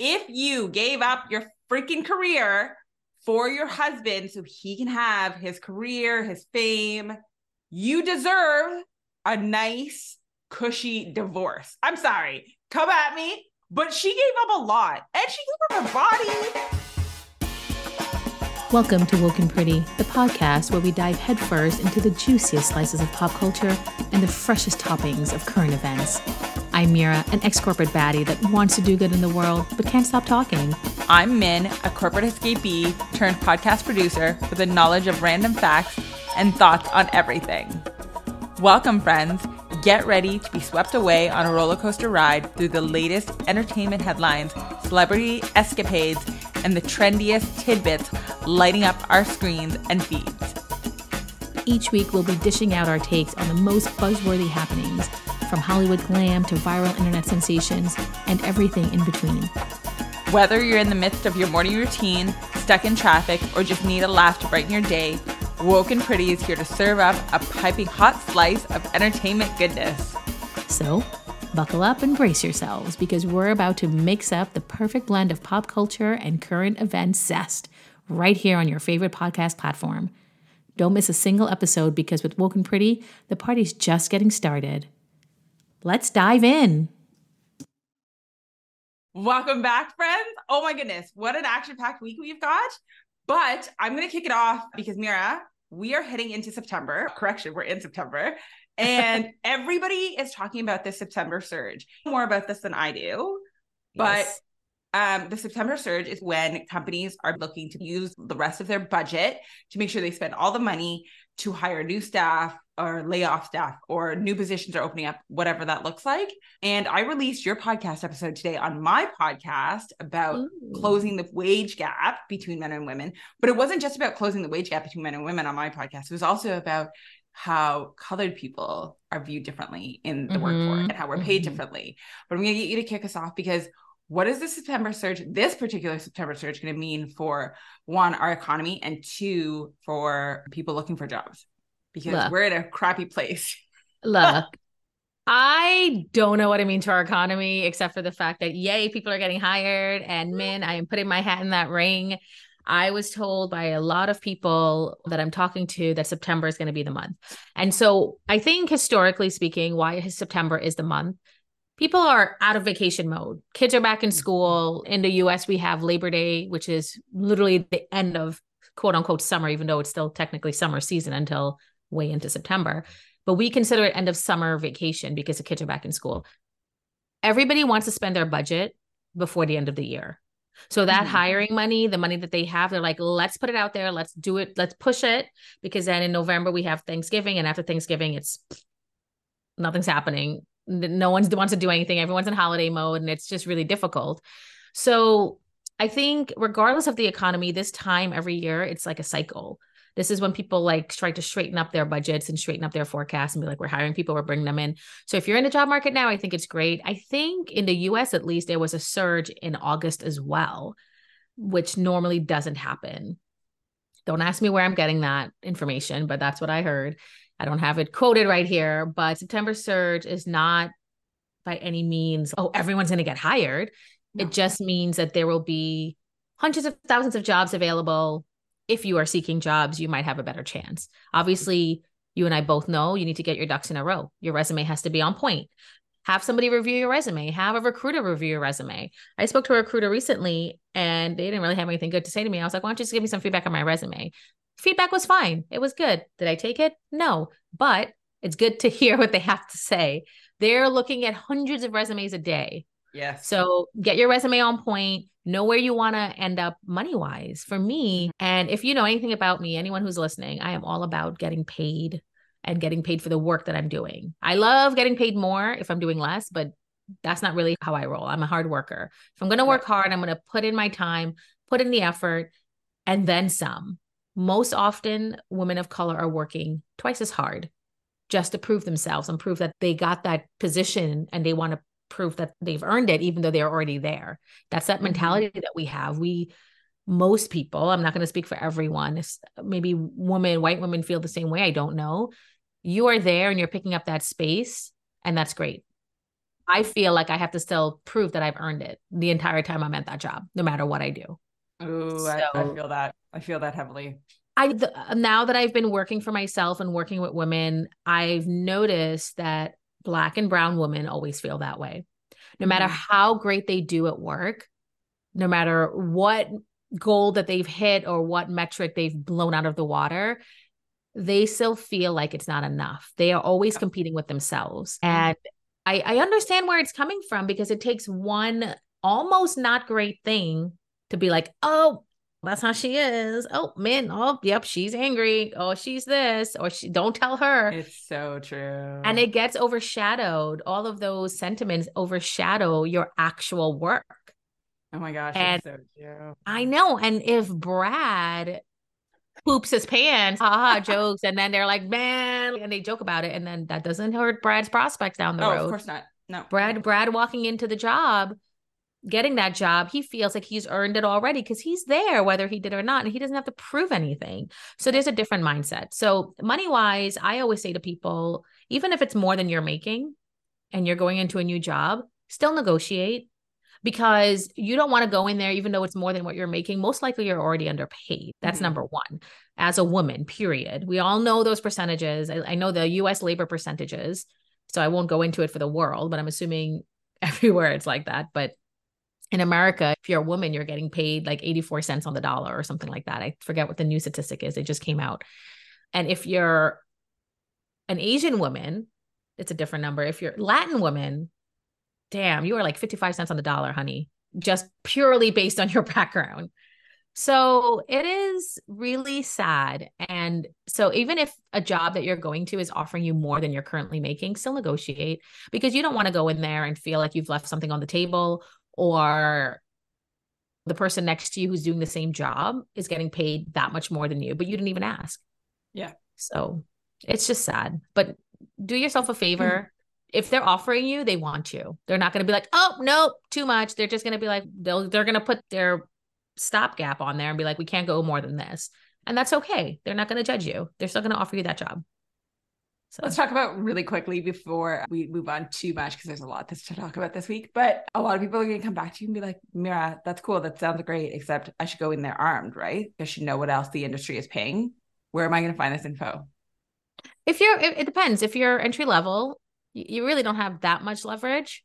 if you gave up your freaking career for your husband so he can have his career, his fame, you deserve a nice, cushy divorce. I'm sorry, come at me, but she gave up a lot and she gave up her body. Welcome to Woke and Pretty, the podcast where we dive headfirst into the juiciest slices of pop culture and the freshest toppings of current events. I'm Meera, an ex corporate baddie that wants to do good in the world but can't stop talking. I'm Min, a corporate escapee turned podcast producer with a knowledge of random facts and thoughts on everything. Welcome, friends. Get ready to be swept away on a roller coaster ride through the latest entertainment headlines, celebrity escapades, and the trendiest tidbits lighting up our screens and feeds. Each week, we'll be dishing out our takes on the most buzzworthy happenings, from Hollywood glam to viral internet sensations, and everything in between. Whether you're in the midst of your morning routine, stuck in traffic, or just need a laugh to brighten your day, Woke and Pretty is here to serve up a piping hot slice of entertainment goodness. So, buckle up and brace yourselves because we're about to mix up the perfect blend of pop culture and current events zest right here on your favorite podcast platform. Don't miss a single episode because with Woke and Pretty, the party's just getting started. Let's dive in. Welcome back, friends. Oh my goodness, what an action packed week we've got. But I'm going to kick it off because, Meera, we are heading into September. Correction, we're in September. And everybody is talking about this September surge. More about this than I do. Yes. But um, the September surge is when companies are looking to use the rest of their budget to make sure they spend all the money to hire new staff or lay off staff or new positions are opening up, whatever that looks like. And I released your podcast episode today on my podcast about Ooh. closing the wage gap between men and women. But it wasn't just about closing the wage gap between men and women on my podcast, it was also about how colored people are viewed differently in the mm-hmm. workforce and how we're paid mm-hmm. differently. But I'm going to get you to kick us off because what is the September surge, this particular September surge, going to mean for one, our economy, and two, for people looking for jobs? Because look, we're in a crappy place. look, I don't know what it means to our economy, except for the fact that, yay, people are getting hired. And men, I am putting my hat in that ring. I was told by a lot of people that I'm talking to that September is going to be the month. And so I think historically speaking, why is September is the month people are out of vacation mode. Kids are back in mm-hmm. school. In the US, we have Labor Day, which is literally the end of quote unquote summer, even though it's still technically summer season until way into September. But we consider it end of summer vacation because the kids are back in school. Everybody wants to spend their budget before the end of the year. So that mm-hmm. hiring money, the money that they have, they're like, let's put it out there, let's do it, let's push it. Because then in November we have Thanksgiving, and after Thanksgiving, it's nothing's happening no one wants to do anything. Everyone's in holiday mode and it's just really difficult. So i think regardless of the economy this time every year it's like a cycle. This is when people like try to straighten up their budgets and straighten up their forecasts and be like we're hiring people we're bringing them in. So if you're in the job market now i think it's great. I think in the us at least there was a surge in august as well which normally doesn't happen. Don't ask me where i'm getting that information but that's what i heard I don't have it quoted right here, but September surge is not by any means, oh, everyone's going to get hired. No. It just means that there will be hundreds of thousands of jobs available. If you are seeking jobs, you might have a better chance. Obviously, you and I both know you need to get your ducks in a row. Your resume has to be on point. Have somebody review your resume, have a recruiter review your resume. I spoke to a recruiter recently and they didn't really have anything good to say to me. I was like, why don't you just give me some feedback on my resume? Feedback was fine. It was good. Did I take it? No, but it's good to hear what they have to say. They're looking at hundreds of resumes a day. Yes. So get your resume on point, know where you want to end up money wise for me. And if you know anything about me, anyone who's listening, I am all about getting paid and getting paid for the work that I'm doing. I love getting paid more if I'm doing less, but that's not really how I roll. I'm a hard worker. If I'm going to work hard, I'm going to put in my time, put in the effort, and then some most often women of color are working twice as hard just to prove themselves and prove that they got that position and they want to prove that they've earned it even though they're already there that's that mm-hmm. mentality that we have we most people i'm not going to speak for everyone maybe women white women feel the same way i don't know you are there and you're picking up that space and that's great I feel like I have to still prove that I've earned it the entire time I'm at that job, no matter what I do. Ooh, so, I, I feel that. I feel that heavily. I the, now that I've been working for myself and working with women, I've noticed that black and brown women always feel that way. No mm-hmm. matter how great they do at work, no matter what goal that they've hit or what metric they've blown out of the water, they still feel like it's not enough. They are always competing with themselves. Mm-hmm. And I, I understand where it's coming from because it takes one almost not great thing to be like, oh, that's how she is. Oh, man. Oh, yep. She's angry. Oh, she's this. Or she don't tell her. It's so true. And it gets overshadowed. All of those sentiments overshadow your actual work. Oh my gosh. And so true. I know. And if Brad poops his pants, haha, jokes, and then they're like, man, and they joke about it. And then that doesn't hurt Brad's prospects down the oh, road. Of course not. No. Brad, Brad walking into the job getting that job, he feels like he's earned it already because he's there, whether he did or not, and he doesn't have to prove anything. So there's a different mindset. So, money wise, I always say to people, even if it's more than you're making and you're going into a new job, still negotiate because you don't want to go in there, even though it's more than what you're making. Most likely, you're already underpaid. That's mm-hmm. number one. As a woman, period. We all know those percentages. I, I know the US labor percentages. So I won't go into it for the world, but I'm assuming everywhere it's like that. But in America, if you're a woman, you're getting paid like 84 cents on the dollar or something like that. I forget what the new statistic is. It just came out. And if you're an Asian woman, it's a different number. If you're Latin woman, damn, you are like 55 cents on the dollar, honey, just purely based on your background. So it is really sad. And so even if a job that you're going to is offering you more than you're currently making, still negotiate because you don't want to go in there and feel like you've left something on the table or the person next to you who's doing the same job is getting paid that much more than you, but you didn't even ask. Yeah. So it's just sad. But do yourself a favor. Mm-hmm. If they're offering you, they want you. They're not going to be like, oh, nope, too much. They're just going to be like, they'll, they're going to put their stopgap on there and be like, we can't go more than this. And that's okay. They're not going to judge you. They're still going to offer you that job. So let's talk about really quickly before we move on too much because there's a lot to talk about this week. But a lot of people are going to come back to you and be like, Meera, that's cool. That sounds great. Except I should go in there armed, right? I should know what else the industry is paying. Where am I going to find this info? If you're, it, it depends. If you're entry level, you really don't have that much leverage.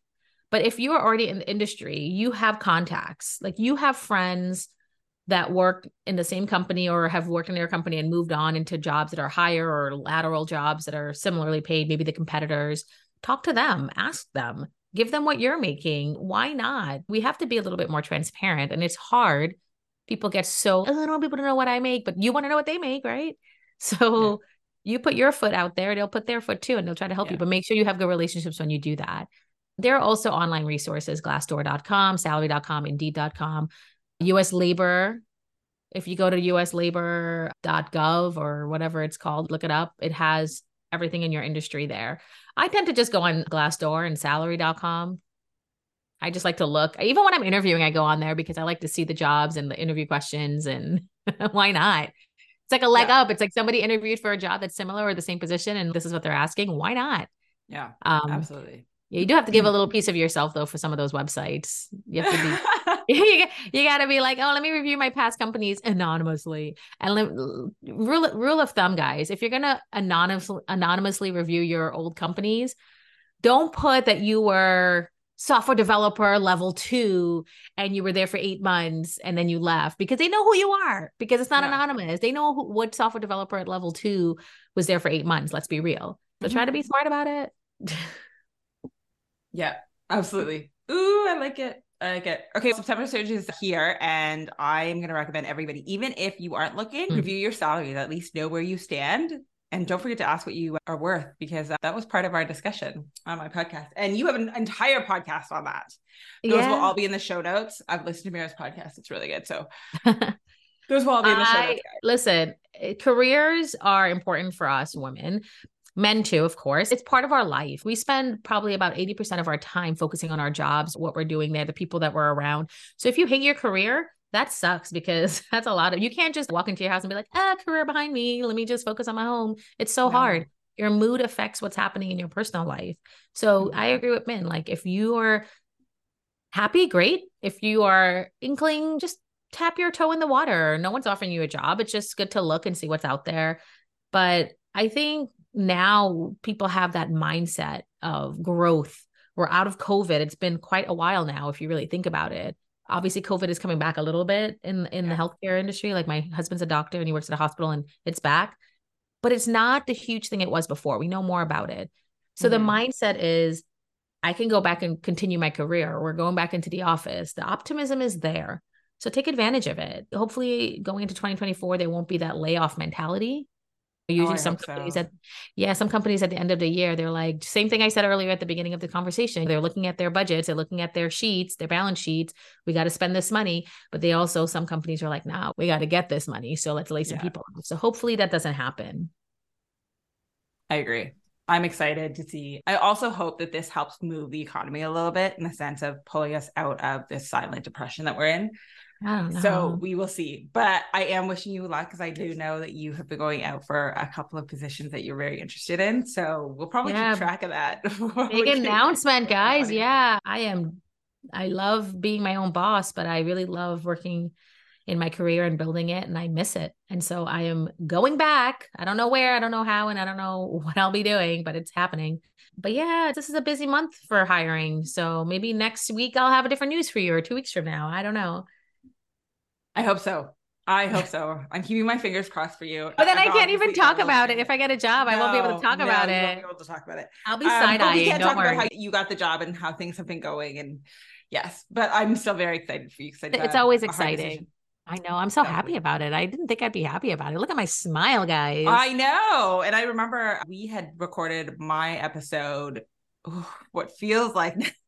But if you are already in the industry, you have contacts, like you have friends that work in the same company or have worked in their company and moved on into jobs that are higher or lateral jobs that are similarly paid, maybe the competitors, talk to them, ask them, give them what you're making. Why not? We have to be a little bit more transparent. And it's hard. People get so, oh, I don't want people to know what I make, but you want to know what they make, right? So yeah. you put your foot out there, they'll put their foot too, and they'll try to help yeah. you. But make sure you have good relationships when you do that. There are also online resources, glassdoor.com, salary.com, indeed.com US labor. If you go to uslabor.gov or whatever it's called, look it up. It has everything in your industry there. I tend to just go on Glassdoor and salary.com. I just like to look. Even when I'm interviewing, I go on there because I like to see the jobs and the interview questions and why not? It's like a leg yeah. up. It's like somebody interviewed for a job that's similar or the same position and this is what they're asking. Why not? Yeah. Um, absolutely. You do have to give a little piece of yourself though for some of those websites. You have to be you, you got to be like, "Oh, let me review my past companies anonymously." And rule rule of thumb guys, if you're going to anonymously anonymously review your old companies, don't put that you were software developer level 2 and you were there for 8 months and then you left because they know who you are because it's not yeah. anonymous. They know who, what software developer at level 2 was there for 8 months, let's be real. So mm-hmm. try to be smart about it. Yeah, absolutely. Ooh, I like it. I like it. Okay, September Surge is here, and I'm going to recommend everybody, even if you aren't looking, mm. review your salary, at least know where you stand. And don't forget to ask what you are worth because that was part of our discussion on my podcast. And you have an entire podcast on that. Those yeah. will all be in the show notes. I've listened to Meera's podcast. It's really good. So those will all be in the show notes. Guys. Listen, careers are important for us women, men too, of course. It's part of our life. We spend probably about 80% of our time focusing on our jobs, what we're doing there, the people that we're around. So if you hate your career, that sucks because that's a lot of you can't just walk into your house and be like, ah, career behind me. Let me just focus on my home. It's so no. hard. your mood affects what's happening in your personal life. So mm-hmm. I agree with Min. Like if you are happy, great. If you are inkling, just tap your toe in the water. No one's offering you a job. It's just good to look and see what's out there. But I think now people have that mindset of growth. We're out of COVID. It's been quite a while now, if you really think about it. Obviously, COVID is coming back a little bit in in yeah. the healthcare industry. Like my husband's a doctor and he works at a hospital, and it's back, but it's not the huge thing it was before. We know more about it. So mm-hmm. the mindset is, I can go back and continue my career. We're going back into the office. The optimism is there. So take advantage of it. Hopefully, going into 2024, there won't be that layoff mentality. Oh, usually, oh, some companies so. at yeah, some companies at the end of the year, they're like same thing I said earlier at the beginning of the conversation. They're looking at their budgets, they're looking at their sheets, their balance sheets. We got to spend this money, but they also some companies are like, "Nah, we got to get this money, so let's lay some yeah. people off." So hopefully that doesn't happen. I agree. I'm excited to see. I also hope that this helps move the economy a little bit in the sense of pulling us out of this silent depression that we're in. Oh, so we will see. But I am wishing you luck because I do know that you have been going out for a couple of positions that you're very interested in. So we'll probably yeah. keep track of that. Big announcement, guys. Yeah. I am I love being my own boss, but I really love working in my career and building it and I miss it. And so I am going back. I don't know where, I don't know how, and I don't know what I'll be doing, but it's happening. But yeah, this is a busy month for hiring. So maybe next week I'll have a different news for you or two weeks from now. I don't know. I hope so. I hope so. I'm keeping my fingers crossed for you. But then I, I can't even talk about it. If I get a job, no, I won't be able to talk no, about it. Won't be able to talk about it. I'll be side eyeing. Um, we can't talk worry. about how you got the job and how things have been going. And yes, but I'm still very excited for you. It's always exciting. I know. I'm so happy about it. I didn't think I'd be happy about it. Look at my smile, guys. I know. And I remember we had recorded my episode, what feels like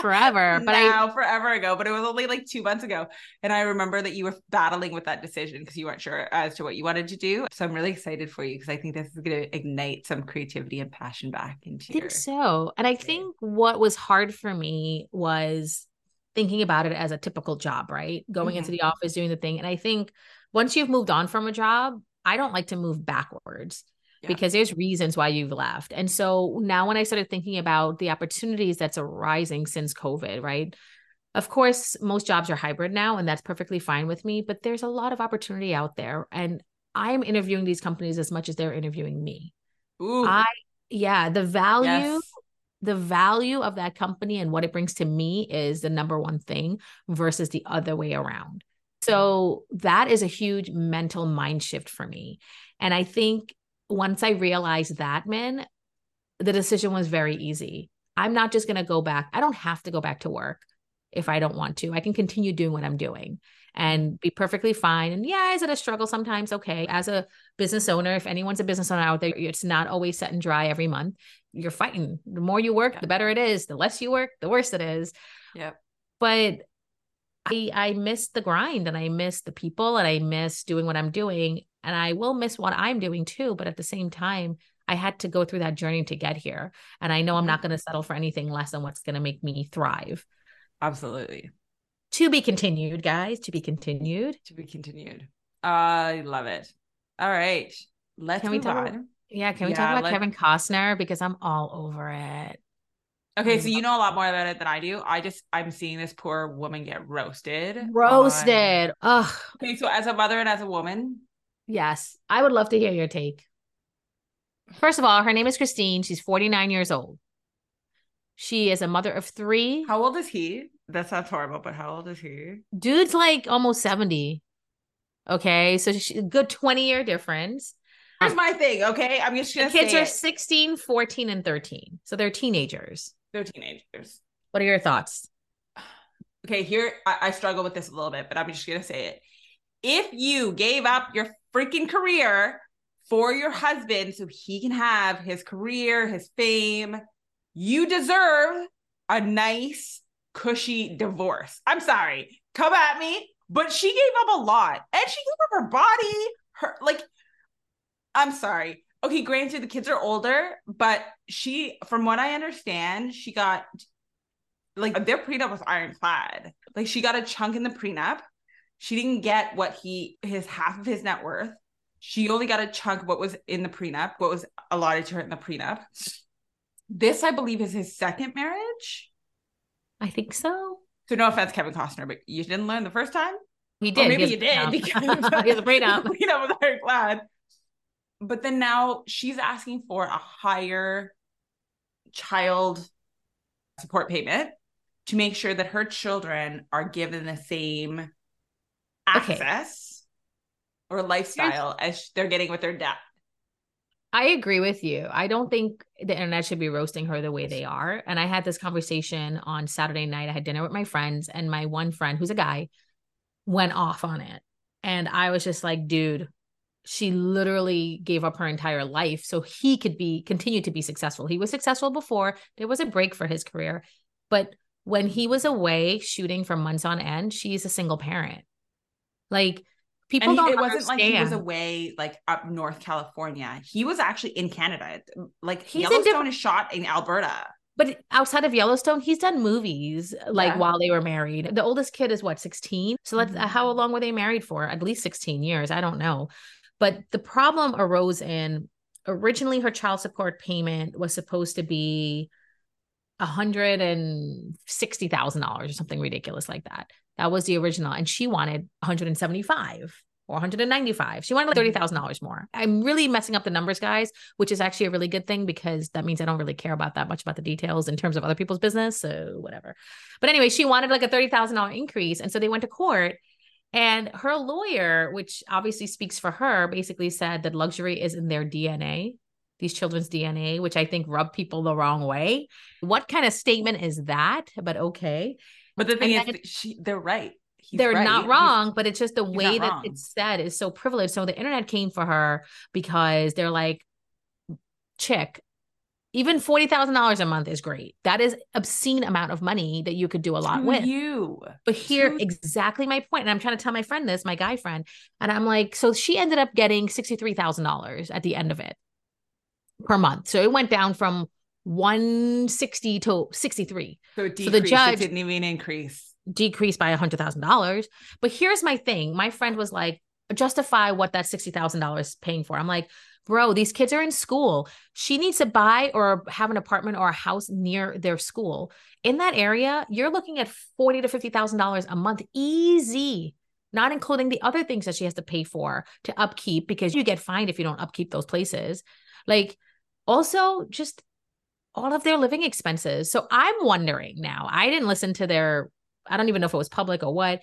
forever but now I, forever ago but it was only like two months ago. And i remember that you were battling with that decision because you weren't sure as to what you wanted to do. So i'm really excited for you because i think this is going to ignite some creativity and passion back into I think your- so. And i think what was hard for me was thinking about it as a typical job right? Going mm-hmm. into the office doing the thing. And i think once you've moved on from a job i don't like to move backwards yeah. because there's reasons why you've left. And so now when I started thinking about the opportunities that's arising since COVID, right? Of course, most jobs are hybrid now, and that's perfectly fine with me, but there's a lot of opportunity out there. And I'm interviewing these companies as much as they're interviewing me. Ooh. I, yeah, the value. Yes the value of that company and what it brings to me is the number one thing versus the other way around. Mm. So that is a huge mental mind shift for me. And I think once I realized that, man, the decision was very easy. I'm not just going to go back. I don't have to go back to work if I don't want to. I can continue doing what I'm doing and be perfectly fine. And yeah, is it a struggle sometimes? Okay. As a business owner, if anyone's a business owner out there, it's not always set and dry every month. You're fighting. The more you work, the better it is. The less you work, the worse it is. Yeah. But I I miss the grind and I miss the people and I miss doing what I'm doing and I will miss what I'm doing too. But at the same time, I had to go through that journey to get here. And I know I'm mm-hmm. not going to settle for anything less than what's going to make me thrive. Absolutely. To be continued, guys. To be continued. To be continued. I love it. All right. Let's can we talk, on. Yeah. Can we yeah, talk about let... Kevin Costner? Because I'm all over it. Okay, so you know a lot more about it than I do. I just I'm seeing this poor woman get roasted. Roasted. On... Ugh. Okay, so as a mother and as a woman, Yes, I would love to hear your take. First of all, her name is Christine. She's 49 years old. She is a mother of three. How old is he? That sounds horrible, but how old is he? Dude's like almost 70. Okay. So she, good 20 year difference. Here's my thing. Okay. I'm just going to kids are it. 16, 14, and 13. So they're teenagers. They're teenagers. What are your thoughts? Okay. Here, I, I struggle with this a little bit, but I'm just going to say it. If you gave up your freaking career for your husband so he can have his career, his fame. You deserve a nice, cushy divorce. I'm sorry, come at me, but she gave up a lot and she gave up her body, her like, I'm sorry. Okay, granted, the kids are older, but she, from what I understand, she got like their prenup was ironclad. Like she got a chunk in the prenup she didn't get what he his half of his net worth. She only got a chunk of what was in the prenup, what was allotted to her in the prenup. This, I believe, is his second marriage. I think so. So no offense, Kevin Costner, but you didn't learn the first time. He did. Or maybe He you did because he has a prenup. you know, I was very glad. But then now she's asking for a higher child support payment to make sure that her children are given the same Okay. access or lifestyle as they're getting with their dad. I agree with you. I don't think the internet should be roasting her the way they are. And I had this conversation on Saturday night. I had dinner with my friends, and my one friend, who's a guy, went off on it. And I was just like, dude, she literally gave up her entire life so he could be continue to be successful. He was successful before. There was a break for his career. But when he was away shooting for months on end, she's a single parent. Like people and he- don't it wasn't like he was away like up North California. He was actually in Canada. Like He's Yellowstone is shot in Alberta. But outside of Yellowstone, he's done movies like Yeah. while they were married. The oldest kid is what, 16? So let's Mhm. how long were they married for? At least 16 years. I don't know. But the problem arose in originally her child support payment was supposed to be a hundred and sixty thousand dollars or something ridiculous like that. That was the original. And she wanted 175 or 195. She wanted like $30,000 more. I'm really messing up the numbers, guys, which is actually a really good thing because that means I don't really care about that much about the details in terms of other people's business. So whatever. But anyway, she wanted like a $30,000 increase. And so they went to court. And her lawyer, which obviously speaks for her, basically said that luxury is in their DNA, these children's DNA, which I think rub people the wrong way. What kind of statement is that? But okay. But the thing And is, she, they're right. He's They're right. not He's- wrong, but it's just the way that wrong. it's said is so privileged. So the internet came for her because they're like, chick, even $40,000 a month is great. That is obscene amount of money that you could do a lot to with. you. But here, to- exactly my. And I'm trying to tell my friend this, my guy friend. And I'm like, so she ended up getting $63,000 at the end of it per month. So it went down from 160 to 63 So it So the judge- didn't even increase. decreased by $100,000. But here's my thing my friend was like, justify what that $60,000 is paying for. I'm like, bro, these kids are in school. She needs to buy or have an apartment or a house near their school. In that area, you're looking at 40 to $50,000 a month, easy. Not including the other things that she has to pay for to upkeep because you get fined if you don't upkeep those places. Like, also, just all of their living expenses. So I'm wondering now, I didn't listen to their, I don't even know if it was public or what,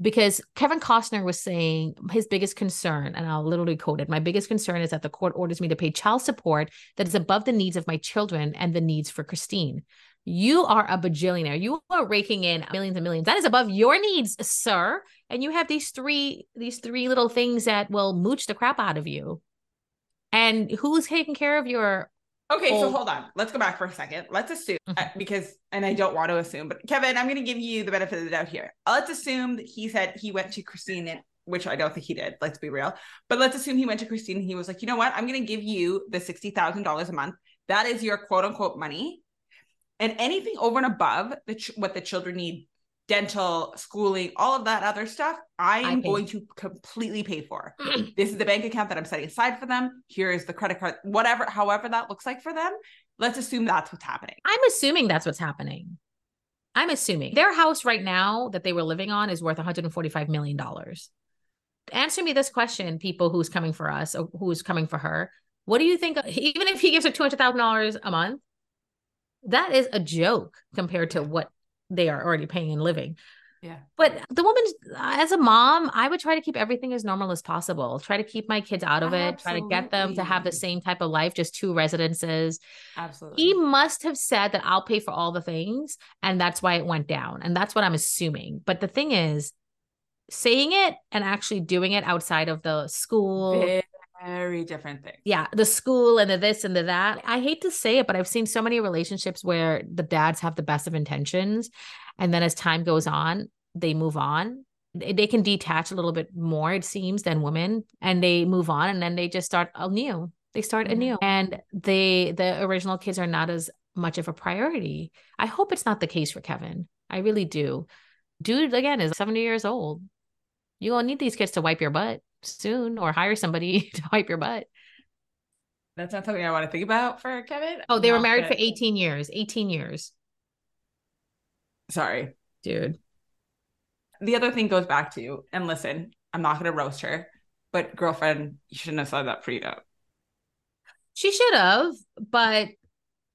because Kevin Costner was saying his biggest concern, and I'll literally quote it My biggest concern is that the court orders me to pay child support that is above the needs of my children and the needs for Christine. You are a bajillionaire. You are raking in millions and millions. That is above your needs, sir. And you have these three, these three little things that will mooch the crap out of you. And who's taking care of your Okay, so Oh. hold on. Let's go back for a second. Let's assume uh, because, and I don't want to assume, but Kevin, I'm going to give you the benefit of the doubt here. Let's assume that he said he went to Christine, and, which I don't think he did. Let's be real. But let's assume he went to Christine and he was like, you know what? I'm going to give you the sixty thousand dollars a month. That is your quote unquote money, and anything over and above the ch- what the children need, dental, schooling, all of that other stuff, I I am pay. going to completely pay for. this is the bank account that I'm setting aside for them. Here is the credit card, whatever, however that looks like for them. Let's assume that's what's happening. I'm assuming that's what's happening. I'm assuming their house right now that they were living on is worth 145 million dollars. Answer me this question, people who's coming for us or who's coming for her. What do you think? Even if he gives her two hundred thousand dollars a month, that is a joke compared to what they are already paying and living. Yeah. But the woman, as a mom, I would try to keep everything as normal as possible. Try to keep my kids out of it. Try to get them to have the same type of life, just two residences Absolutely. he must have said that I'll pay for all the things, and that's why it went down. And that's what I'm assuming. But the thing is, saying it and actually doing it outside of the school, very, different thing. yeah, the school and the this and the that. I hate to say it, but I've seen so many relationships where the dads have the best of intentions, and then as time goes on, they move on. They can detach a little bit more, it seems, than women, and they move on, and then they just start anew. They start Mhm. anew, and they the original kids are not as much of a priority. I hope it's not the case for Kevin. I really do. Dude, again, is seventy years old. You gonna need these kids to wipe your butt. Soon or hire somebody to wipe your butt. That's not something I want to think about for Kevin. Oh, they were married that- for 18 years. 18 years, Sorry. dude. The other thing goes back to, and listen, I'm not going to roast her, but girlfriend, you shouldn't have signed that prenup. Uh, she should have, but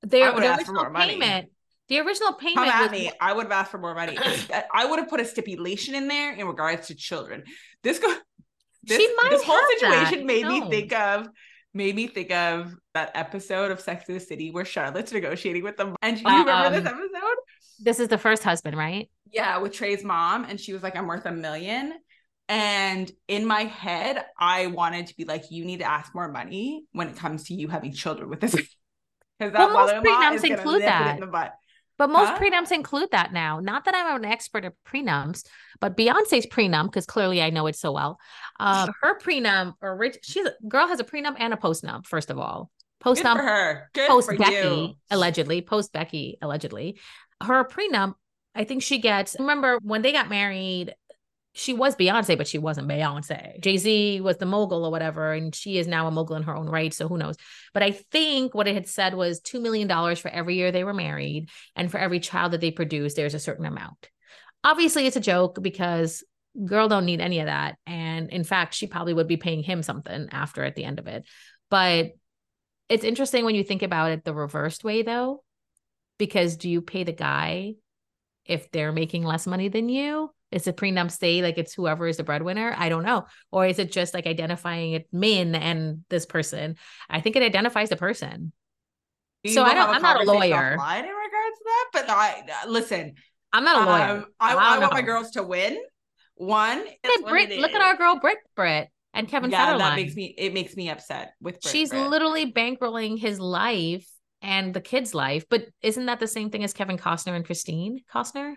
the, I would've the for original more money. payment, the original payment Come at was me. I would have asked for more money. I would have put a stipulation in there in regards to children. This go. This, She might this whole that. situation Who made me think of made me think of that episode of Sex in the City where Charlotte's negotiating with them. And you remember this Um, episode? this is the first husband, right? Yeah, with Trey's mom, and she was like, "I'm worth a million. And in my head, I wanted to be like, "You need to ask more money when it comes to you having children with this." Because that Well, mother-in-law is nip it that. in the butt. But most Huh? prenups include that now. Not that I'm an expert at prenups, but Beyonce's prenup, because clearly I know it so well. Uh, her prenup, or rich, she's a girl has a prenup and a postnup. First of all, Good for her. Good post Becky you. allegedly, post Becky allegedly. Her prenup, I think she gets. Remember when they got married? She was Beyonce, but she wasn't Beyonce. Jay Z was the mogul or whatever, and she is now a mogul in her own right. So who knows? But I think what it had said was two million dollars for every year they were married, and for every child that they produced, there's a certain amount. Obviously, it's a joke because girl don't need any of that, and in fact, she probably would be paying him something after at the end of it. But it's interesting when you think about it the reversed way, though, because do you pay the guy if they're making less money than you? Is the prenup stay like it's whoever is the breadwinner? I don't know. Or is it just like identifying it Min and this person? I think it identifies the person. You So I don't. I'm not a lawyer. offline in regards to that, but I listen. I'm not a lawyer. Um, I, I I want my girls to win. One, Look at, Brit, look at our girl Brit Brit and Kevin yeah, Federline. that makes me it makes me upset with Brit She's Brit. literally bankrolling his life and the kid's life. But isn't that the same thing as Kevin Costner and Christine Costner?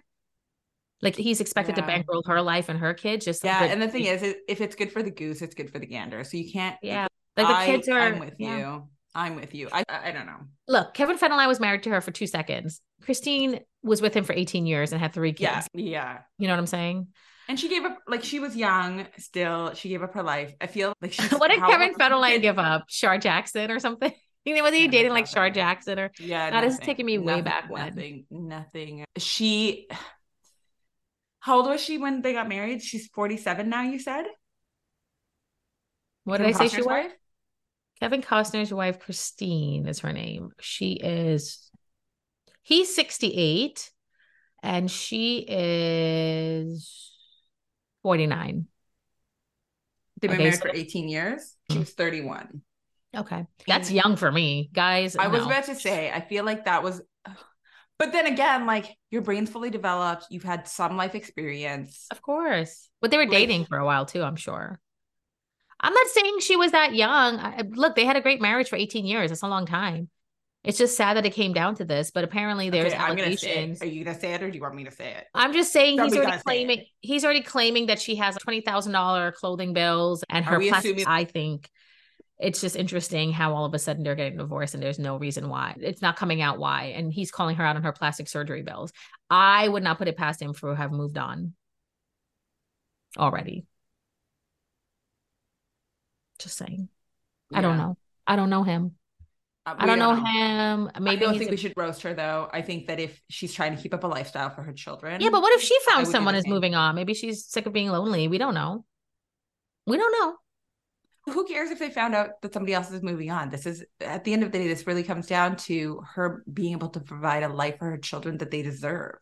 Like he's expected to bankroll her life and her kid. Just yeah, Brit- and the thing is, if it's good for the goose, it's good for the gander. So you can't. yeah, like the I- kids are. I'm with yeah. you. I'm with you. I I don't know. Look, Kevin Federline was married to her for two seconds. Christine was with him for 18 years and had three kids. Yeah, yeah. You know what I'm saying? And she gave up like she was young still. She gave up her life. I feel like she's what did Kevin Federline give up? Shar Jackson or something? You know, was he Yeah, dating like. Shar Jackson or Yeah, God, this is taking me way Nothing, back when. Nothing, nothing. She, how old was she when they got married? She's 47 now, you said? what did I Kevin say she was? wife? Kevin Costner's wife, Christine, is her name. She is, he's 68 and she is 49. They've been Okay, married so- for 18 years. She Mm. was 31. Okay. That's young for me, guys. I was about to say, I feel like that was, but then again, like your brain's fully developed. You've had some life experience. Of course. But they were Like- dating for a while too, I'm sure. I'm not saying she was that young. I, look, they had a great marriage for 18 years. That's a long time. It's just sad that it came down to this, but apparently there's Okay, I'm gonna say allegations. Are you gonna say it or do you want me to say it? I'm just saying Don't he's already gonna say it. claiming he's already claiming that she has twenty thousand dollar clothing bills and her plastic. assuming- I think it's just interesting how all of a sudden they're getting divorced and there's no reason why. It's not coming out why, and he's calling her out on her plastic surgery bills. I would not put it past him for have moved on already. Just saying. I don't know. I don't know him. Uh, I we don't know him. Maybe I don't think a- we should roast her though. I think that if she's trying to keep up a lifestyle for her children, Yeah, but what if she found someone is moving on? Maybe she's sick of being lonely. We don't know. We don't know. Who cares if they found out that somebody else is moving on? This is at the end of the day, this really comes down to her being able to provide a life for her children that they deserve.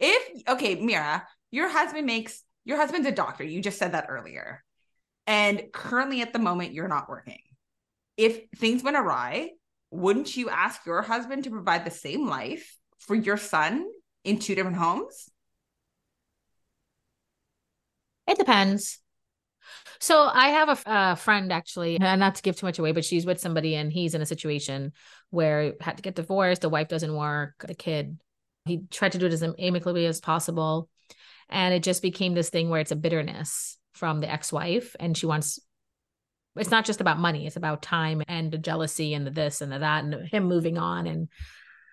If okay, Meera, your husband makes your husband's a doctor. You just said that earlier. And currently at the moment, you're not working. If things went awry, wouldn't you ask your husband to provide the same life for your son in two different homes? It depends. So I have a friend actually, and not to give too much away, but she's with somebody and he's in a situation where had to get divorced. The wife doesn't work. The kid, he tried to do it as amicably as possible, and it just became this thing where it's a bitterness from the ex-wife, and she wants. It's not just about money; it's about time and the jealousy and the this and the that and him moving on and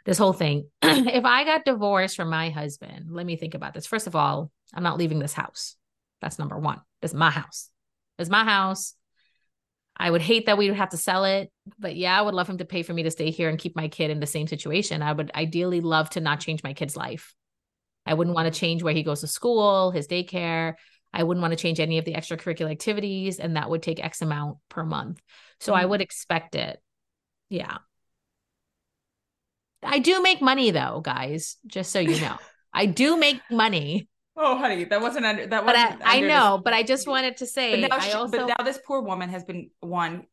this whole thing. if I got divorced from my husband, let me think about this. First of all, I'm not leaving this house. That's number one. This is my house. It's my house. I would hate that we would have to sell it, but yeah, I would love him to pay for me to stay here and keep my kid in the same situation. I would ideally love to not change my kid's life. I wouldn't want to change where he goes to school, his daycare. I wouldn't want to change any of the extracurricular activities, and that would take X amount per month. So mm-hmm. I would expect it. Yeah. I do make money though, guys, just so you know. I do make money. Oh, honey, that wasn't under that. Wasn't I, I know, but I just wanted to say. But now, she, also, but now this poor woman has been one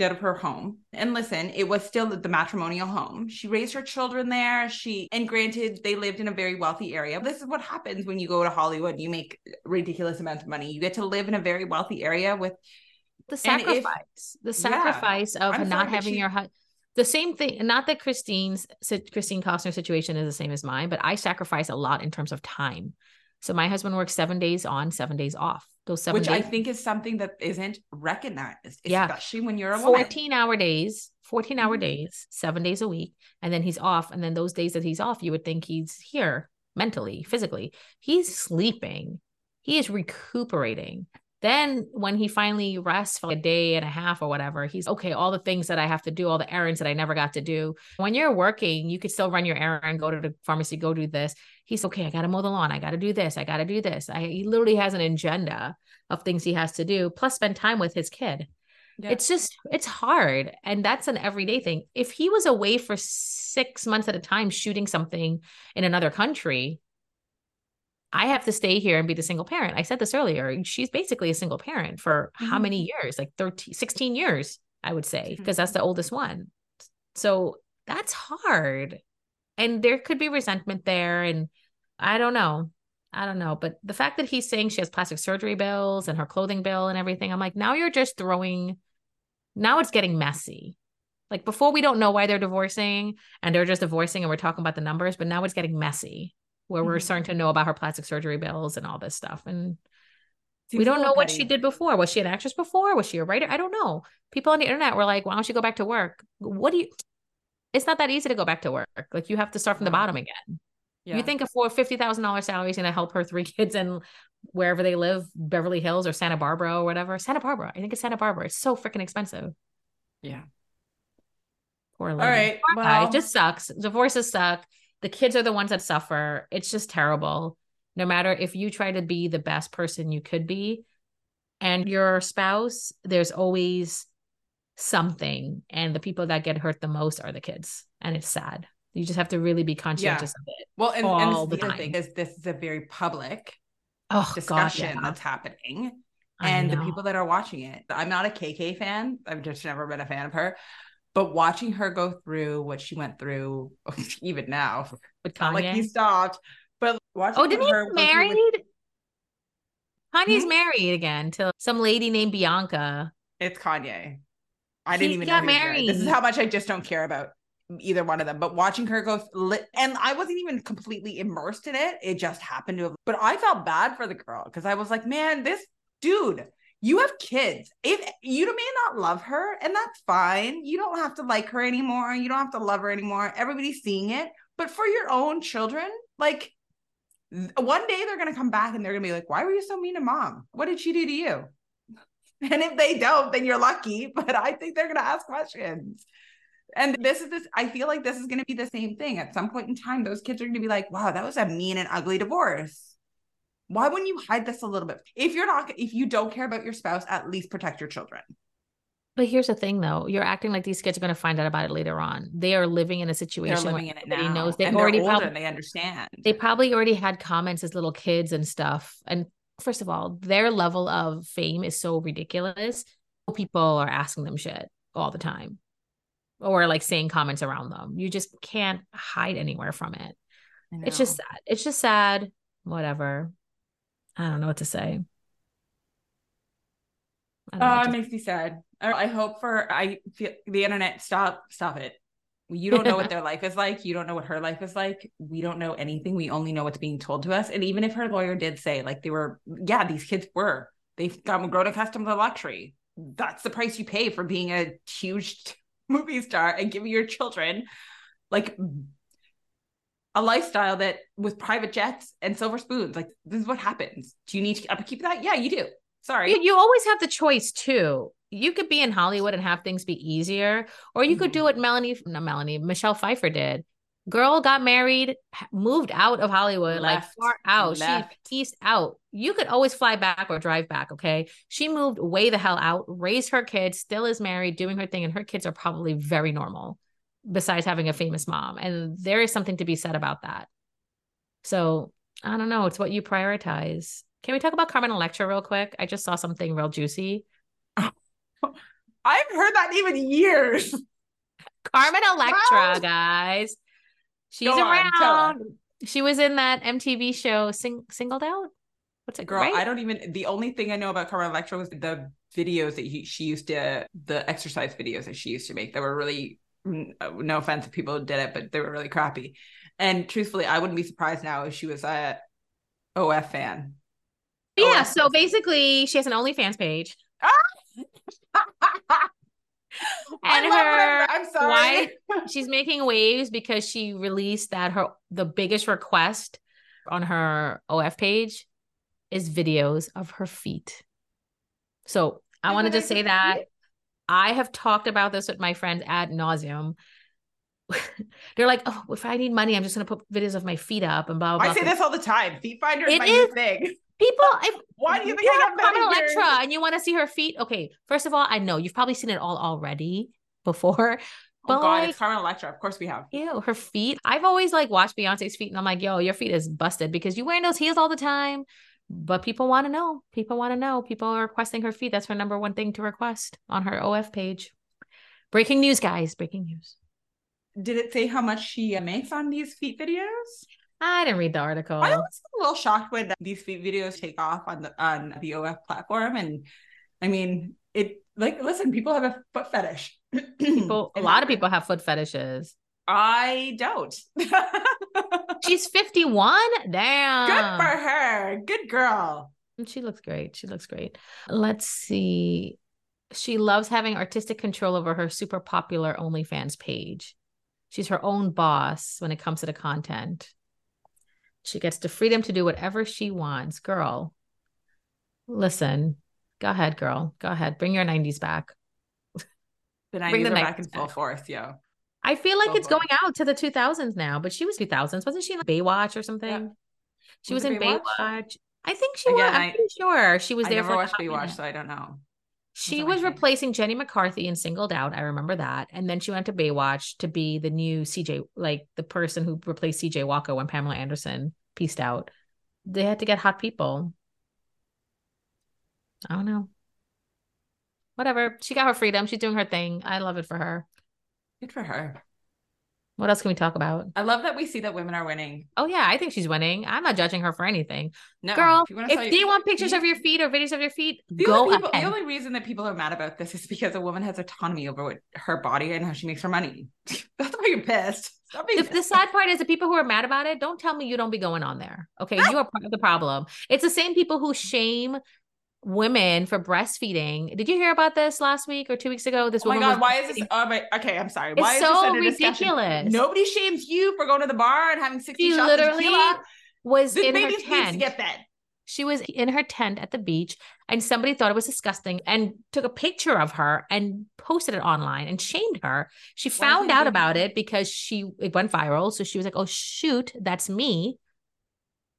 out of her home. And listen, it was still the matrimonial home. She raised her children there. She and granted, they lived in a very wealthy area. This is what happens when you go to Hollywood. You make ridiculous amounts of money. You get to live in a very wealthy area with the sacrifice, if, the sacrifice yeah, of I'm not having she, your husband the same thing not that christine's christine costner situation is the same as mine but i sacrifice a lot in terms of time so my husband works seven days on, seven days off. Those seven Which days. I think is something that isn't recognized, yeah. especially when you're a 14 woman. hour days, 14 hour mm-hmm. days, seven days a week. And then he's off. And then those days that he's off, you would think he's here mentally, physically. He's sleeping. He is recuperating. Then when he finally rests for a day and a half or whatever, he's okay, all the things that I have to do, all the errands that I never got to do. When you're working, you could still run your errand, go to the pharmacy, go do this. He's okay, I gotta mow the lawn, I gotta do this, I gotta do this. I, he literally has an agenda of things he has to do, plus spend time with his kid. Yeah. It's just, it's hard. And that's an everyday thing. If he was away for six months at a time shooting something in another country, I have to stay here and be the single parent. I said this earlier. She's basically a single parent for mm-hmm. how many years? Like 13, 16 years, I would say, because mm-hmm. that's the oldest one. So that's hard. And there could be resentment there. And I don't know. I don't know. But the fact that he's saying she has plastic surgery bills and her clothing bill and everything, I'm like, now you're just throwing, now it's getting messy. Like before, we don't know why they're divorcing and they're just divorcing and we're talking about the numbers, but now it's getting messy where mm-hmm. we're starting to know about her plastic surgery bills and all this stuff. And Seems we don't know petty. what she did before. Was she an actress before? Was she a writer? I don't know. People on the internet were like, why don't you go back to work? What do you it's not that easy to go back to work. Like you have to start from the bottom again. Yeah. You think a four fifty thousand dollars salary is gonna help her three kids and wherever they live, Beverly Hills or Santa Barbara or whatever. Santa Barbara. I think it's Santa Barbara. It's so freaking expensive. Yeah. Poor All right. Well, it just sucks. Divorces suck. The kids are the ones that suffer. It's just terrible. No matter if you try to be the best person you could be and your spouse, there's always something. And the people that get hurt the most are the kids. And it's sad. You just have to really be conscientious yeah. of it. Well, and, all and the, the other thing is this is a very public oh, discussion God, yeah. that's happening. And the people that are watching it. I'm not a KK fan. I've just never been a fan of her. But watching her go through what she went through, even now, it's not like he stopped. But watching oh, didn't he married? With... Kanye's hmm? married again to some lady named Bianca. It's Kanye. I didn't even got married. This is how much I just don't care about either one of them. But watching her go, and I wasn't even completely immersed in it. It just happened to have. But I felt bad for the girl because I was like, man, this dude you have kids. If you may not love her, and that's fine. You don't have to like her anymore. You don't have to love her anymore. Everybody's seeing it. But for your own children, like one day they're gonna come back and they're gonna be like, "Why were you so mean to mom? What did she do to you?" And if they don't, then you're lucky. But I think they're gonna ask questions. And this is this, I feel like this is gonna be the same thing. At some point in time, those kids are gonna be like, wow, that was a mean and ugly divorce why wouldn't you hide this a little bit? If you're not if you don't care about your spouse at least protect your children. But here's the thing though. You're acting like these kids are going to find out about it later on. They are living in a situation they're living in it now knows. They and already older, they understand. they probably already had comments as little kids and stuff. And first of all their level of fame is so ridiculous. People are asking them shit all the time or like saying comments around them. You just can't hide anywhere from it. It's just sad. It's just sad. Whatever I don't know what to say. Oh, it makes me sad. I hope for I feel the internet stop stop it. You don't know what their life is like. You don't know what her life is like. We don't know anything. We only know what's being told to us. And even if her lawyer did say like they were, yeah, these kids were, they've gotten grown accustomed to luxury. That's the price you pay for being a huge movie star and giving your children like a lifestyle that with private jets and silver spoons. Like this is what happens. Do you need to upkeep that? Yeah, you do. Sorry. You, you always have the choice too. You could be in Hollywood and have things be easier, or you could do Mhm. what Melanie, not Melanie, Michelle Pfeiffer did. Girl got married, moved out of Hollywood, like far out. left. She pieced out. You could always fly back or drive back. Okay. She moved way the hell out, raised her kids, still is married, doing her thing, and her kids are probably very normal, besides having a famous mom. And there is something to be said about that. So I don't know. It's what you prioritize. Can we talk about Carmen Electra real quick? I just saw something real juicy. I've heard that even years. Carmen Electra, Wow. guys. She's Go on, around. She was in that MTV show Sing- Singled Out. What's it, Girl, right? I don't even. The only thing I know about Carmen Electra was the videos that he, she used to, the exercise videos that she used to make that were really, Uh, no offense if people did it, but they were really crappy. And truthfully, I wouldn't be surprised now if she was a OF fan. yeah. OF So basically, she has an OnlyFans page, ah! I and her. I'm, I'm sorry. she's making waves because she released that her the biggest request on her OF page is videos of her feet. So I wanted to I say that I have talked about this with my friends ad nauseum. They're like, oh, if I need money, I'm just gonna put videos of my feet up and blah blah. I blah. say this all the time. Feet finder is It my is. new thing. People, if Why do you think you I have got? Electra and you want to see her feet? Okay, first of all, I know you've probably seen it all already before, Oh but God, like, it's Carmen Electra. Of course we have. Ew, her feet. I've always like watched Beyonce's feet and I'm like, yo, your feet is busted because you wearing those heels all the time. But people want to know. People want to know. People are requesting her feet. That's her number one thing to request on her OF page. Breaking news, guys. Breaking news. Did it say how much she makes on these feet videos? I didn't read the article. I always get a little shocked when these feet videos take off on the on the OF platform, and I mean, it like listen, people have a foot fetish. People, a lot of people have foot fetishes. I don't. She's 51. Damn. Good for her. Good girl. She looks great. She looks great. Let's see. She loves having artistic control over her super popular OnlyFans page. She's her own boss when it comes to the content. She gets the freedom to do whatever she wants. Girl, listen, go ahead, girl. Go ahead. Bring your 90s back. The Bring nineties the are back 90s in full back. force, yo. I feel like Go it's going out to the 2000s now, but she was 2000s. Wasn't she in Baywatch or something? She was, Was in Baywatch? Baywatch. I think she was. Again, I'm I- pretty sure she was I there never for watched Baywatch, minute. so I don't know. She was replacing Jenny McCarthy and Singled Out. I remember that. And then she went to Baywatch to be the new CJ, like the person who replaced CJ Walker when Pamela Anderson pieced out. They had to get hot people. I don't know. Whatever. She got her freedom. She's doing her thing. I love it for her. Good for her. What else can we talk about? I love that we see that women are winning. Oh, yeah. I think she's winning. I'm not judging her for anything. No, Girl, you if tell they want pictures of your feet or videos of your feet, The go only, people, ahead. the only reason that people are mad about this is because a woman has autonomy over what, her body and how she makes her money. That's why you're pissed. Stop being the, the sad part is the people who are mad about it don't tell me you don't be going on there okay ah! you are part of the problem it's the same people who shame women for breastfeeding did you hear about this last week or two weeks ago this Oh my god, why is this? Oh my, okay, I'm sorry. It's Why is so this under discussion? ridiculous. Nobody shames you for going to the bar and having 60 she shots literally of tequila. was This in her baby needs to tent get fed. she was in her tent at the beach and somebody thought it was disgusting and took a picture of her and posted it online and shamed her she found out about it because she it went viral so she was like oh shoot that's me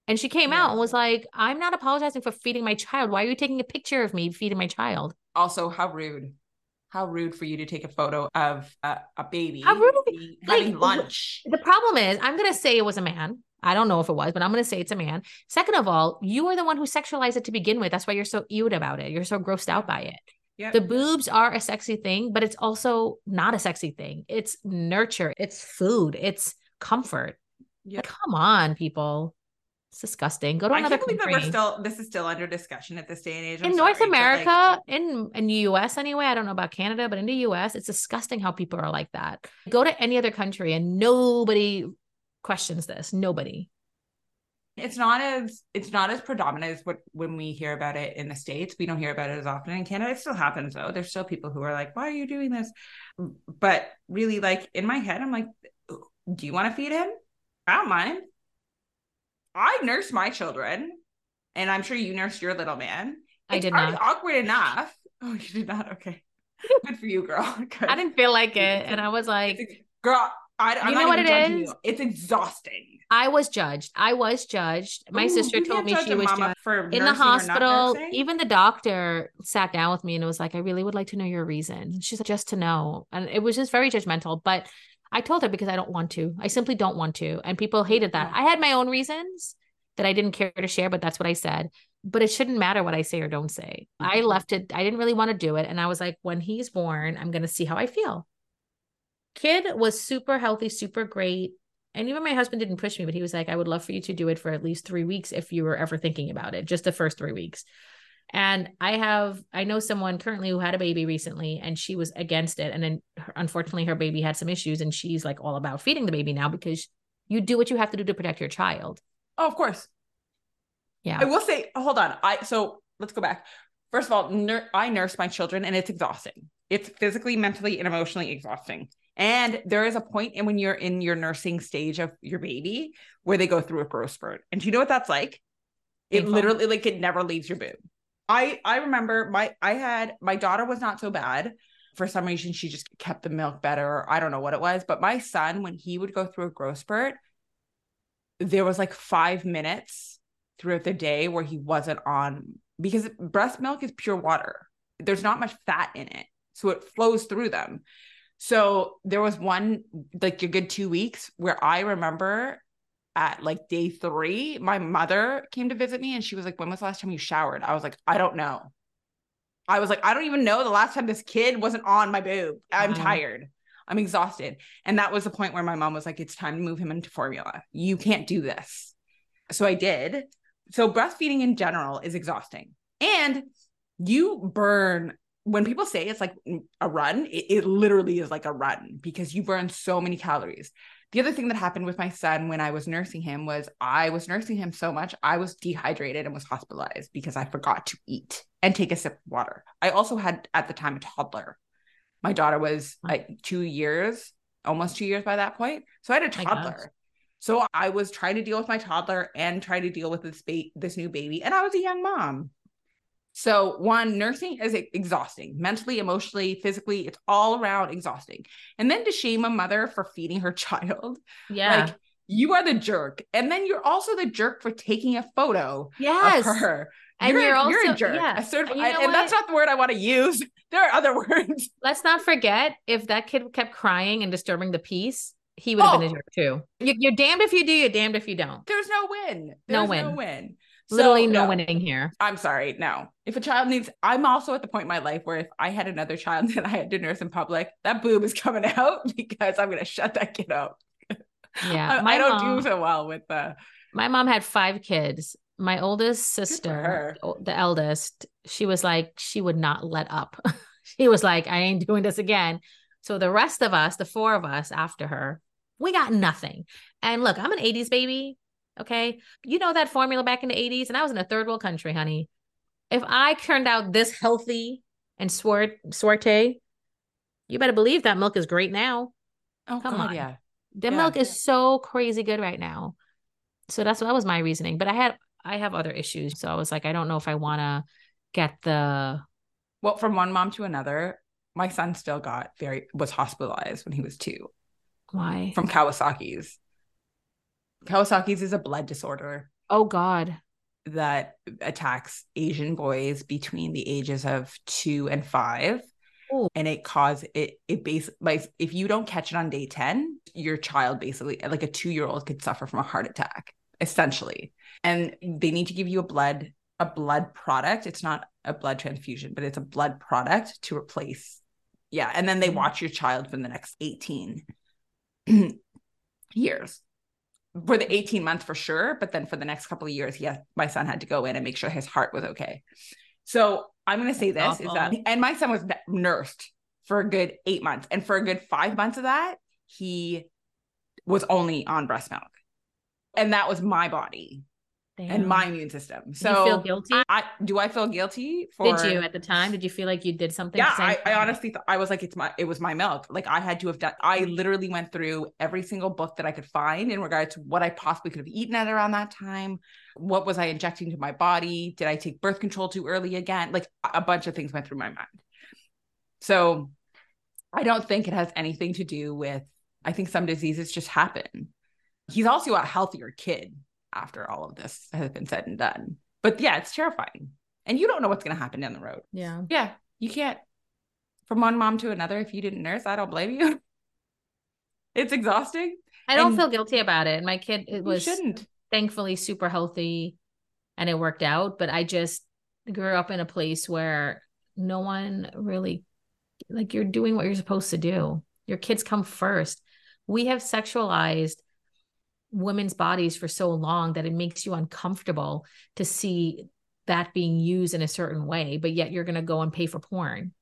and she came out and was like i'm not apologizing for feeding my child why are you taking a picture of me feeding my child Also, how rude. How rude for you to take a photo of a, a baby How rude. being- Like, lunch. the problem is i'm going to say it was a man I don't know if it was, but I'm going to say it's a man. Second of all, you are the one who sexualized it to begin with. That's why you're so ewed about it. You're so grossed out by it. Yeah. The boobs are a sexy thing, but it's also not a sexy thing. It's nurture, it's food, it's comfort. Yeah. Like, come on, people. It's disgusting. Go to I another can't believe that country. we're still this is still under discussion at this day and age. I'm in North sorry, like, America, in in the US anyway, I don't know about Canada, but in the US, it's disgusting how people are like that. Go to any other country and nobody questions this. Nobody. it's not as it's not as predominant as what when we hear about it in the states we don't hear about it as often in canada it still happens though there's still people who are like why are you doing this but really like in my head i'm like do you want to feed him i don't mind i nurse my children and i'm sure you nursed your little man I did not. awkward enough. Oh, you did not. Okay, good for you, girl. I didn't feel like it. And I was like, It's- girl. I, I'm You know what it is? You. It's exhausting. I was judged. I was judged. My Ooh, sister told me she was judged. for in the nursing or not hospital, even the doctor sat down with me and was like, I really would like to know your reason. She's like, just to know. And it was just very judgmental. But I told her because I don't want to. I simply don't want to. And people hated that. Yeah. I had my own reasons that I didn't care to share, but that's what I said. But it shouldn't matter what I say or don't say. I Mhm. left it. I didn't really want to do it. And I was like, when he's born, I'm going to see how I feel. Kid was super healthy, super great. And even my husband didn't push me, but he was like, I would love for you to do it for at least three weeks if you were ever thinking about it, just the first three weeks. And I have, I know someone currently who had a baby recently and she was against it. And then unfortunately, her baby had some issues and she's like all about feeding the baby now because you do what you have to do to protect your child. Oh, of course. Yeah. I will say, hold on. I so let's go back. First of all, nur- I nurse my children, and it's exhausting. It's physically, mentally, and emotionally exhausting. And there is a point in when you're in your nursing stage of your baby where they go through a growth spurt. And do you know what that's like? It Painful. literally like it never leaves your boob. I I remember my I had my daughter was not so bad. For some reason, she just kept the milk better. I don't know what it was, but my son, when he would go through a growth spurt, there was like five minutes throughout the day where he wasn't on because breast milk is pure water. There's not much fat in it. So it flows through them. So there was one like a good two weeks where I remember at like day three, my mother came to visit me and she was like, When was the last time you showered? I was like, I don't know. I was like, I don't even know the last time this kid wasn't on my boob. I'm Wow. tired. I'm exhausted. And that was the point where my mom was like, It's time to move him into formula. You can't do this. So I did. So breastfeeding in general is exhausting. And you burn when people say it's like a run, it, it literally is like a run because you burn so many calories. The other thing that happened with my son when I was nursing him was I was nursing him so much, I was dehydrated and was hospitalized because I forgot to eat and take a sip of water. I also had at the time a toddler. My daughter was like two years, almost two years by that point. So I had a toddler. So I was trying to deal with my toddler and trying to deal with this ba- this new baby, and I was a young mom. So one, nursing is exhausting, mentally, emotionally, physically. It's all around exhausting. And then to shame a mother for feeding her child, Yeah. like you are the jerk, and then you're also the jerk for taking a photo yes. of her. And you're, you're a, you're a jerk. yeah. A certif- And you know and that's not the word I want to use. There are other words. Let's not forget if that kid kept crying and disturbing the peace, he would have been Oh. a jerk too. You- You're damned if you do, you're damned if you don't. There's no win. No win. No win. So, Literally no winning here. I'm sorry. No. If a child needs, I'm also at the point in my life where if I had another child that I had to nurse in public, that boob is coming out because I'm going to shut that kid up. Yeah. I, I don't mom, do so well with the. my mom had five kids. My oldest sister, the eldest, she was like, she would not let up. she was like, I ain't doing this again. So the rest of us, the four of us after her, we got nothing. And look, I'm an 80s baby. Okay. You know that formula back in the 80s, and I was in a third world country, honey. If I turned out this healthy and swart sorte, you better believe that milk is great now. Oh, Come God, on. yeah. The Yeah. milk is so crazy good right now. So that's that was my reasoning. But I had I have other issues. So I was like, I don't know if I want to get the Well, from one mom to another, my son still got very, was hospitalized when he was two why. from Kawasaki's. Kawasaki's is a blood disorder. oh God. that attacks Asian boys between the ages of two and five. Ooh. And it cause it it basically like if you don't catch it on day 10, your child basically like a two-year-old could suffer from a heart attack, essentially. And they need to give you a blood, a blood product. It's not a blood transfusion, but it's a blood product to replace. Yeah. And then they Mhm. watch your child for the next 18 years for the 18 months for sure but then for the next couple of years yeah my son had to go in and make sure his heart was okay. So i'm going to say this That's is that and my son was nursed for a good eight months and for a good five months of that he was only on breast milk. And that was my body and my immune system. So you feel guilty? I do I feel guilty for did you at the time? Did you feel like you did something? Yeah, I, I honestly thought I was like, it's my it was my milk. Like I had to have done I literally went through every single book that I could find in regards to what I possibly could have eaten at around that time. What was I injecting to my body? Did I take birth control too early again? Like a bunch of things went through my mind. So I don't think it has anything to do with I think some diseases just happen. He's also a healthier kid after all of this has been said and done. But yeah, it's terrifying. And you don't know what's going to happen down the road. yeah. Yeah, you can't from one mom to another if you didn't nurse. I don't blame you. it's exhausting. I don't And- feel guilty about it. My kid it was shouldn't. thankfully super healthy and it worked out, but I just grew up in a place where no one really like you're doing what you're supposed to do. Your kids come first. We have sexualized women's bodies for so long that it makes you uncomfortable to see that being used in a certain way, but yet you're going to go and pay for porn.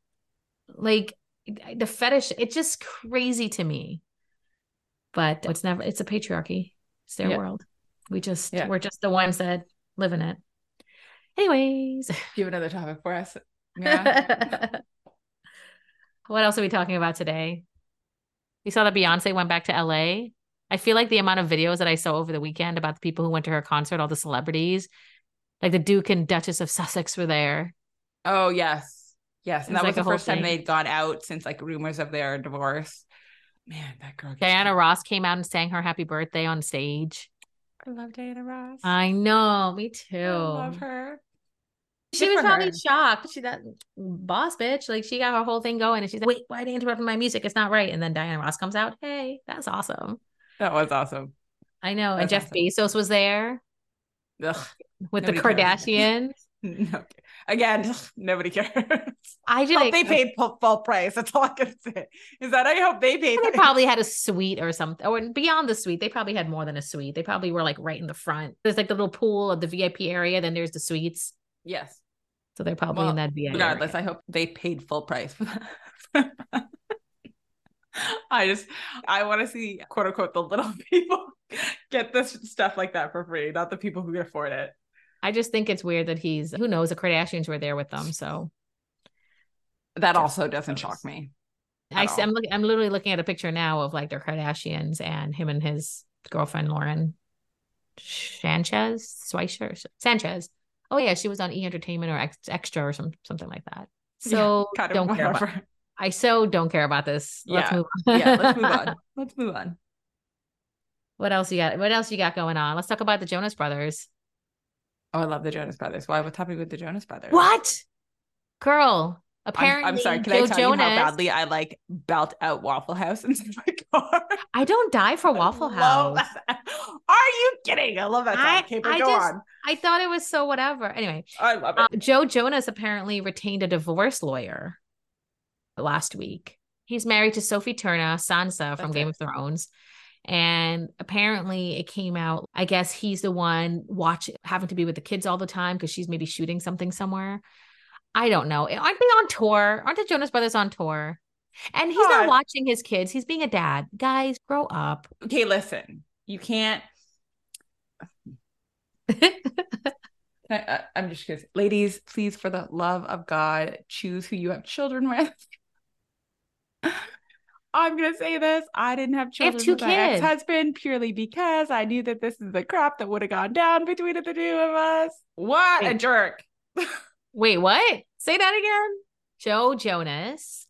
Like the fetish, it's just crazy to me. But it's never, it's a patriarchy. It's their Yeah. world. We just, Yeah. we're just the ones that live in it. Anyways, have another topic for us? Yeah. what else are we talking about today? You saw that Beyonce went back to LA. I feel like the amount of videos that I saw over the weekend about the people who went to her concert, all the celebrities, like the Duke and Duchess of Sussex were there. oh yes, yes. And It's that like was the a whole first time they'd gone out since like rumors of their divorce. Man, that girl. Diana me. Ross came out and sang her happy birthday on stage. I love Diana Ross. I know, me too. I love her. She Good was probably her. shocked. She that boss bitch, like she got her whole thing going, and she's like, "Wait, why are they interrupting my music? It's not right." And then Diana Ross comes out, "Hey, that's awesome." That was awesome. I know. and Jeff Bezos was there Ugh. with the. Kardashians. No. Again, ugh, nobody cares. I just hope they paid full, price. That's all I can say. Is that I hope they paid. They probably had a suite or something, oh, or beyond the suite, they probably had more than a suite. They probably were like right in the front. There's like the little pool of the VIP area, then there's the suites. yes. So they're probably Well, in that VIP. Regardless, area. I hope they paid full price. I just I want to see quote unquote the little people get this stuff like that for free, not the people who can afford it. I just think it's weird that he's who knows the Kardashians were there with them. So That Just also doesn't knows. shock me. I see, all. I'm looking I'm literally looking at a picture now of like their Kardashians and him and his girlfriend Lauren Sanchez Swisher Sanchez. Oh yeah, she was on E Entertainment or Ex- Extra or some something like that. So of don't care about whatever. I so don't care about this. Let's Yeah. move on. yeah, let's move on. Let's move on. What else you got? What else you got going on? Let's talk about the Jonas Brothers. Oh, I love the Jonas Brothers. Why? What's happening with the Jonas Brothers? What? Girl, I'm, apparently I'm sorry. Can Joe I tell Jonas. you how badly I like belt out Waffle House inside my car? I don't die for Waffle House. Are you kidding? I love that song. I- okay, but I go just- on. I thought it was so whatever. Anyway, I love it. uh, Joe Jonas apparently retained a divorce lawyer last week. He's married to Sophie Turner, Sansa from That's Game it. of Thrones. And apparently it came out, I guess he's the one watch having to be with the kids all the time because she's maybe shooting something somewhere. I don't know. Aren't they on tour? Aren't the Jonas Brothers on tour? And he's not watching his kids. He's being a dad. Guys, grow up. okay, listen. You can't. I, I'm just kidding. Ladies, please, for the love of God, choose who you have children with. I'm gonna say this. I didn't have have children two with my kids. ex-husband purely because I knew that this is the crap that would have gone down between the two of us. What a jerk. Wait, what? Say that again. Joe Jonas.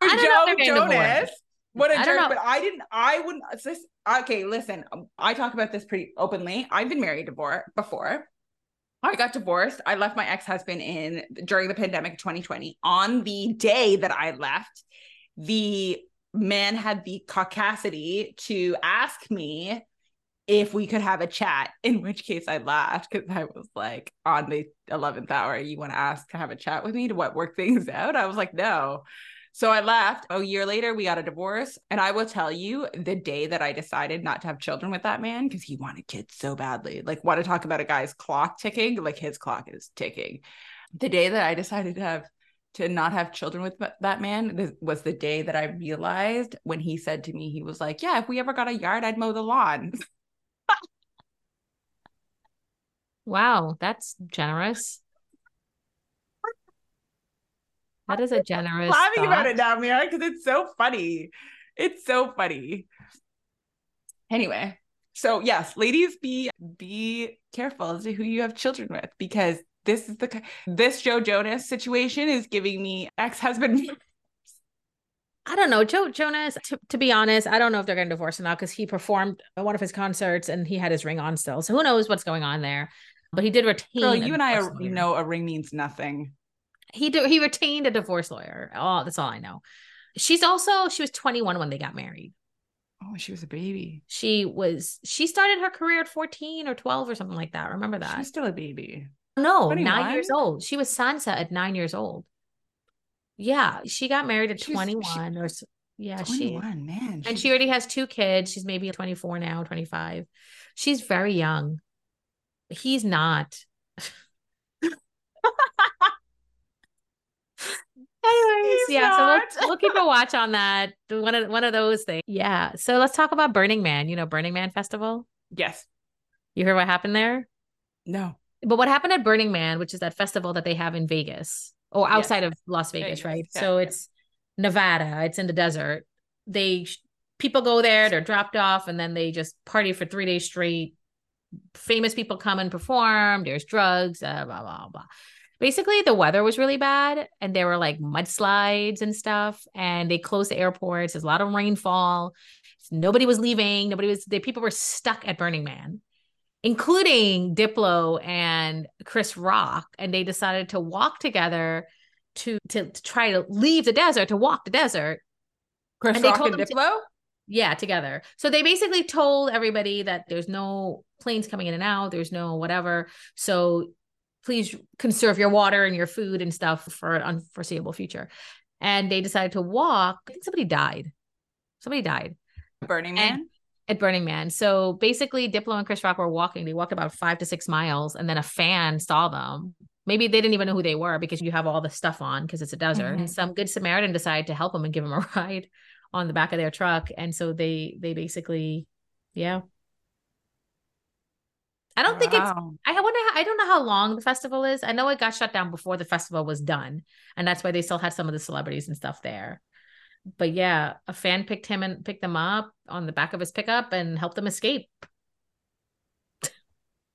I don't know Joe Jonas. What a jerk. know. But I didn't, I wouldn't, this, okay, listen, I talk about this pretty openly. I've been married before, before. I got divorced. I left my ex-husband in during the pandemic of 2020. On the day that I left, the man had the caucasity to ask me if we could have a chat, in which case I laughed because I was like, on the 11th hour, you want to ask to have a chat with me to what work things out? I was like, no. So I left. A year later, we got a divorce. And I will tell you the day that I decided not to have children with that man, because he wanted kids so badly. Like, want to talk about a guy's clock ticking? Like, his clock is ticking. The day that I decided to have to not have children with that man this was the day that I realized when he said to me, he was like, Yeah, if we ever got a yard, I'd mow the lawn. Wow, that's generous. That is a generous. I'm laughing about it now, Meera, because it's so funny. It's so funny. Anyway, so yes, ladies, be be careful as to who you have children with because this is the this Joe Jonas situation is giving me ex husband. I don't know. Joe Jonas, to, to be honest, I don't know if they're going to divorce or not because he performed at one of his concerts and he had his ring on still. So who knows what's going on there? But he did retain. Girl, you and I are, know a ring means nothing. he did, he retained a divorce lawyer. Oh, that's all I know. She's also she was 21 when they got married. Oh, she was a baby. She was she started her career at 14 or 12 or something like that. Remember that? was still a baby. No, 21? nine years old. She was Sansa at nine years old. Yeah, she got married at She's- she- 21 or yeah, she 21, man. and she already has two kids. She's maybe 24 now, 25. She's very young. He's not. Anyways, He's yeah, so we'll, we'll keep a watch on that. One of one of those things. Yeah. So let's talk about Burning Man. You know, Burning Man Festival. Yes. You heard what happened there? No. But what happened at Burning Man, which is that festival that they have in Vegas or Yes. outside of Las Vegas, Vegas, right? yeah, so yeah. it's Nevada, it's in the desert. They people go there, they're dropped off, and then they just party for three days straight. Famous people come and perform. There's drugs, uh, blah blah blah. Basically, the weather was really bad, and there were like mudslides and stuff. And they closed the airports. There's a lot of rainfall. Nobody was leaving. Nobody was. The people were stuck at Burning Man including Diplo and Chris Rock, and they decided to walk together to to, to try to leave the desert, to walk the desert. Chris And Rock and them to- Diplo? Yeah, together. So they basically told everybody that there's no planes coming in and out, there's no whatever. So please conserve your water and your food and stuff for an unforeseeable future. And they decided to walk. I think somebody died. Somebody died Burning And- Man? At Burning Man. So basically, Diplo and Chris Rock were walking. They walked about five to six miles, and then a fan saw them. Maybe they didn't even know who they were because you have all the stuff on because it's a desert. Mhm. And some good Samaritan decided to help them and give them a ride on the back of their truck. And so they they basically, yeah. I don't think it's. I wonder. How, I don't know how long the festival is. I know it got shut down before the festival was done, and that's why they still had some of the celebrities and stuff there. But yeah, a fan picked him and picked them up on the back of his pickup and helped them escape.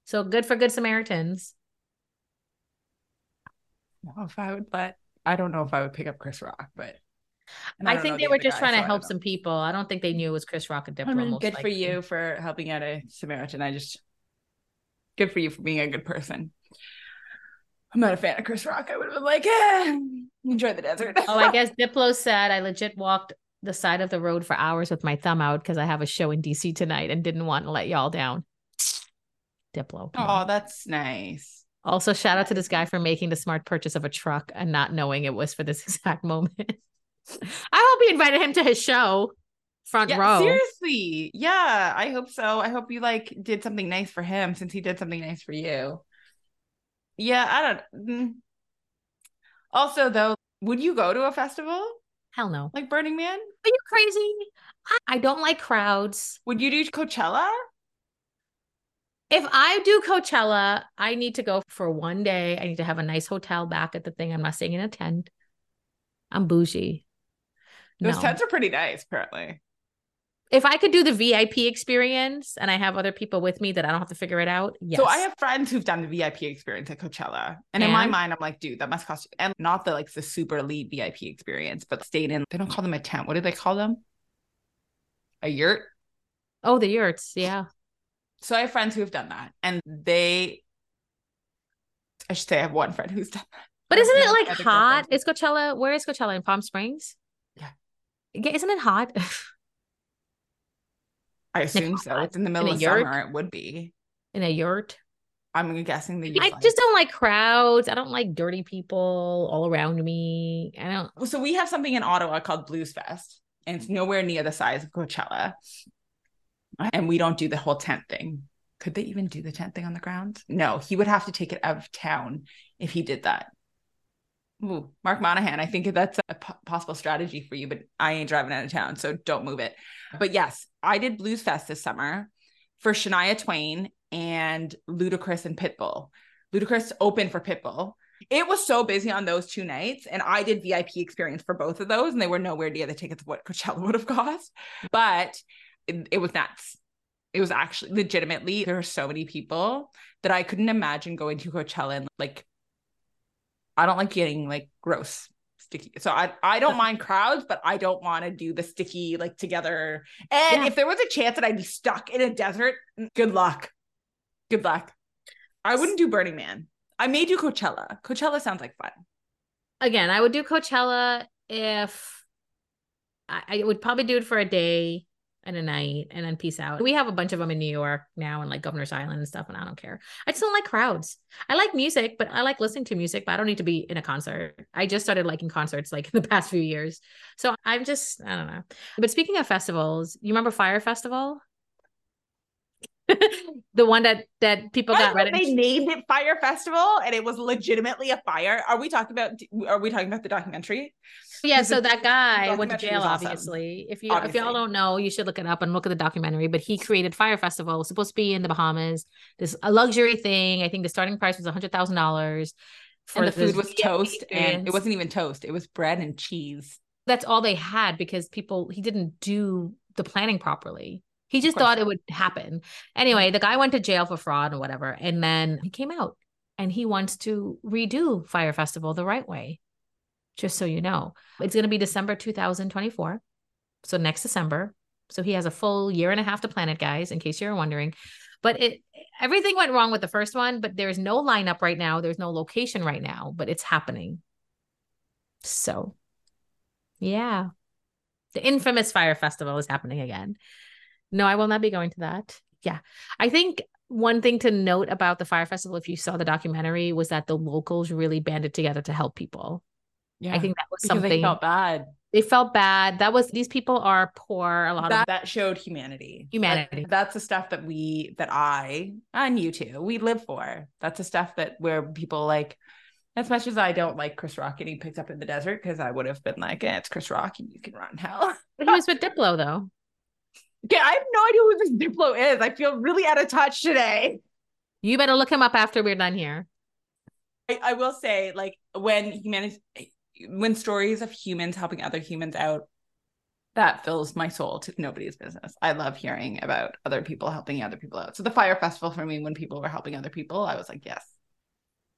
So good for good Samaritans. know if I would let. I don't know if I would pick up Chris Rock, but and I, think they the were just guy, trying so to help some people. I don't think they knew it was Chris Rock and Diplo. I mean, good for you for helping out a Samaritan. I just good for you for being a good person. I'm not a fan of Chris Rock. I would have been like, eh, enjoy the desert. Oh, I guess Diplo said I legit walked the side of the road for hours with my thumb out because I have a show in DC tonight and didn't want to let y'all down. Diplo. come on. Oh, that's nice. Also, shout out to this guy for making the smart purchase of a truck and not knowing it was for this exact moment. I hope he invited him to his show, front Yeah, row. seriously. Yeah, I hope so. I hope you like did something nice for him since he did something nice for you. Yeah, I don't. Mm, Also, though, would you go to a festival Hell no. like Burning Man? Are you crazy? I, I don't like crowds. Would you do Coachella? If I do Coachella, I need to go for one day. I need to have a nice hotel back at the thing. I'm not staying in a tent. I'm bougie. Those No. tents are pretty nice, apparently. If I could do the VIP experience and I have other people with me that I don't have to figure it out, yes. So I have friends who've done the VIP experience at Coachella. And, in my mind, I'm like, dude, that must cost you. And not the like the super elite VIP experience, but stayed in, they don't call them a tent. What do they call them? A yurt? oh, the yurts. Yeah. So I have friends who have done that. And they, I should say I have one friend who's done that. But isn't it like hot? Is Coachella, where is Coachella? In Palm Springs? Yeah. Yeah, Isn't it hot? I assume so. It's in the middle a of yurt? summer. It would be. In a yurt? I'm guessing the I just don't like crowds. I don't like dirty people all around me. I don't. so we have something in Ottawa called Blues Fest, and it's nowhere near the size of Coachella. And we don't do the whole tent thing. Could they even do the tent thing on the ground? No, he would have to take it out of town if he did that. Ooh, Mark Monahan, I think that's a possible strategy for you, but I ain't driving out of town, so don't move it. But yes, I did Blues Fest this summer for Shania Twain and Ludacris and Pitbull. Ludacris opened for Pitbull. It was so busy on those two nights, and I did VIP experience for both of those, and they were nowhere near the tickets of what Coachella would have cost. But it, it was nuts. It was actually legitimately there were so many people that I couldn't imagine going to Coachella and like I don't like getting like gross sticky. So I I don't mind crowds, but I don't want to do the sticky like together. And yeah. if there was a chance that I'd be stuck in a desert, mm, good luck. Good luck. I wouldn't do Burning Man. I may do Coachella. Coachella sounds like fun. Again, I would do Coachella if I, I would probably do it for a day and a night and then peace out. We have a bunch of them in New York now and like Governor's Island and stuff, and I don't care. I just don't like crowds. I like music, but I like listening to music, but I don't need to be in a concert. I just started liking concerts like in the past few years. So I'm just, I don't know. But speaking of festivals, you remember Fyre Festival? The one that that people got ready. They named it Fyre Festival, and it was legitimately a fire. Are we talking about? Are we talking about the documentary? Yeah. So that guy went to jail. Obviously, awesome. if you obviously. if y'all don't know, you should look it up and look at the documentary. But he created Fyre Festival. supposed to be in the Bahamas. This a luxury thing. I think the starting price was a hundred thousand dollars. And the food was toast, experience. and it wasn't even toast. It was bread and cheese. That's all they had because people he didn't do the planning properly. He just thought it would happen. Anyway, the guy went to jail for fraud or whatever. And then he came out and he wants to redo Fyre Festival the right way. Just so you know, it's going to be December 2024. So next December. So he has a full year and a half to plan it, guys, in case you're wondering. But it everything went wrong with the first one, but there's no lineup right now. There's no location right now, but it's happening. So yeah. The infamous Fyre Festival is happening again. No, I will not be going to that. Yeah. I think one thing to note about the Fyre Festival, if you saw the documentary, was that the locals really banded together to help people. Yeah. I think that was something they felt bad. They felt bad. That was these people are poor. A lot that, of that showed humanity. Humanity. That, that's the stuff that we that I and you too, we live for. That's the stuff that where people like as much as I don't like Chris Rock getting picked up in the desert, because I would have been like, eh, it's Chris Rock and you can run hell. But he was with Diplo though. Yeah, I have no idea who this Diplo is. I feel really out of touch today. You better look him up after we're done here. I, I will say, like, when humanity, when stories of humans helping other humans out, that fills my soul to nobody's business. I love hearing about other people helping other people out. So the Fyre Festival for me, when people were helping other people, I was like, yes,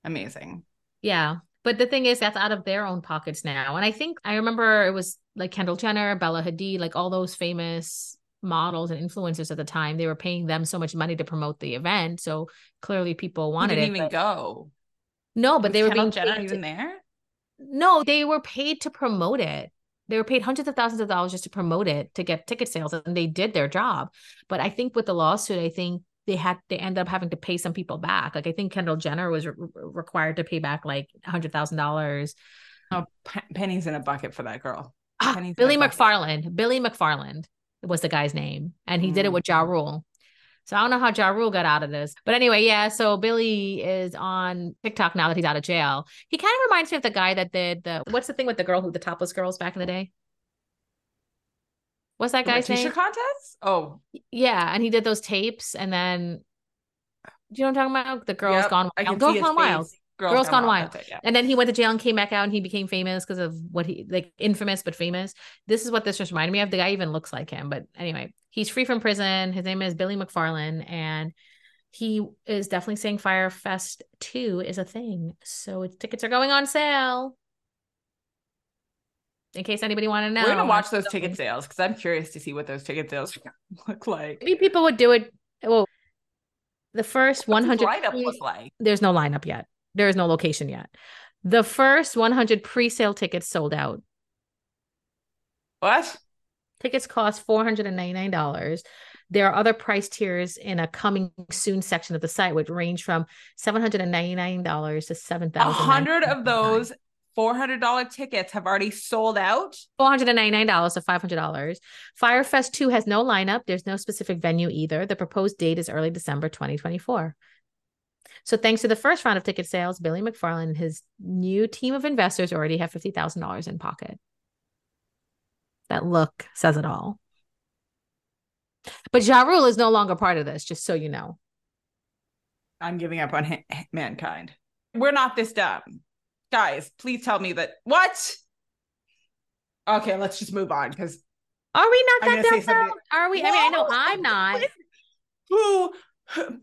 amazing. Yeah. But the thing is, that's out of their own pockets now. And I think I remember it was like Kendall Jenner, Bella Hadid, like all those famous models and influencers at the time they were paying them so much money to promote the event so clearly people wanted didn't it even go? No but Was they were Kendall being Jenner even there? No they were paid to promote it. They were paid hundreds of thousands of dollars just to promote it to get ticket sales and they did their job. But i think with the lawsuit i think they had they end up having to pay some people back. Like i think kendall jenner was re- required to pay back like a hundred thousand dollars. Oh pennies in a bucket for that girl. Ah, billy mcfarland billy mcfarland was the guy's name, and he mm. did it mm. with Ja Rule. So I don't know how Ja Rule got out of this. But anyway, yeah. So Billy is on TikTok now that he's out of jail. He kind of reminds me of the guy that did the what's the thing with the girl who the topless girls back in the day? What's that guy's name? contest? Oh. Yeah. And he did those tapes and then do you know what I'm talking about? The girls yep, gone wild. Girls gone wild. Girls, Girls Gone, Gone Wild. It, yeah. And then he went to jail and came back out and he became famous because of what he like infamous but famous. This is what this just reminded me of. The guy even looks like him. But anyway, he's free from prison. His name is Billy McFarland. And he is definitely saying Fyre Fest 2 is a thing. So tickets are going on sale. In case anybody want to know. We're gonna watch those ticket sales because I'm curious to see what those ticket sales look like. Maybe people would do it. Well, the first What's 100 lineup look like? There's no lineup yet. There is no location yet. The first 100 pre-sale tickets sold out. What? Tickets cost $499. There are other price tiers in a coming soon section of the site, which range from $799 to 7000 A hundred of those $400 tickets have already sold out. $499 to $500. Fyre Fest 2 has no lineup. There's no specific venue either. The proposed date is early December 2024. So thanks to the first round of ticket sales, Billy McFarland and his new team of investors already have $50,000 in pocket. That look says it all. But Ja Rule is no longer part of this, just so you know. I'm giving up on ha- mankind. We're not this dumb. Guys, please tell me that. What? Okay, let's just move on because Are we not that dumb? Are we? I mean, I know I'm not. who who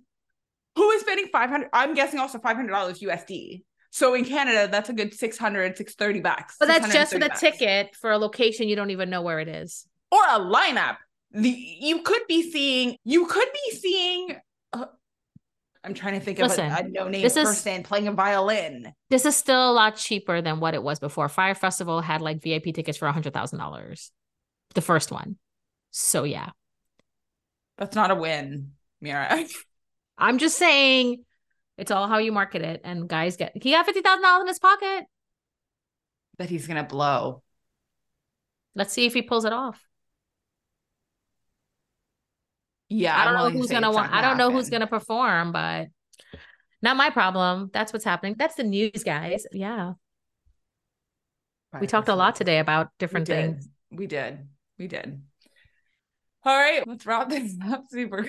is spending 500 i'm guessing also $500 usd so in canada that's a good 600 630 bucks But that's just for the bucks. ticket for a location you don't even know where it is. or a lineup the you could be seeing you could be seeing uh, i'm trying to think of Listen, a, a no-name this is- person playing a violin This is still a lot cheaper than what it was before. Fyre Festival had like VIP tickets for hundred thousand dollars, the first one. So yeah, that's not a win Meera I'm just saying, it's all how you market it. And guys get he got fifty thousand dollars in his pocket. that he's gonna blow Let's see if he pulls it off. yeah I don't know who's gonna want. I don't know who's gonna perform, but not my problem. That's what's happening. That's the news, guys. Yeah, we talked a lot today about different we things. We did. We did. All right, let's wrap this up. Super.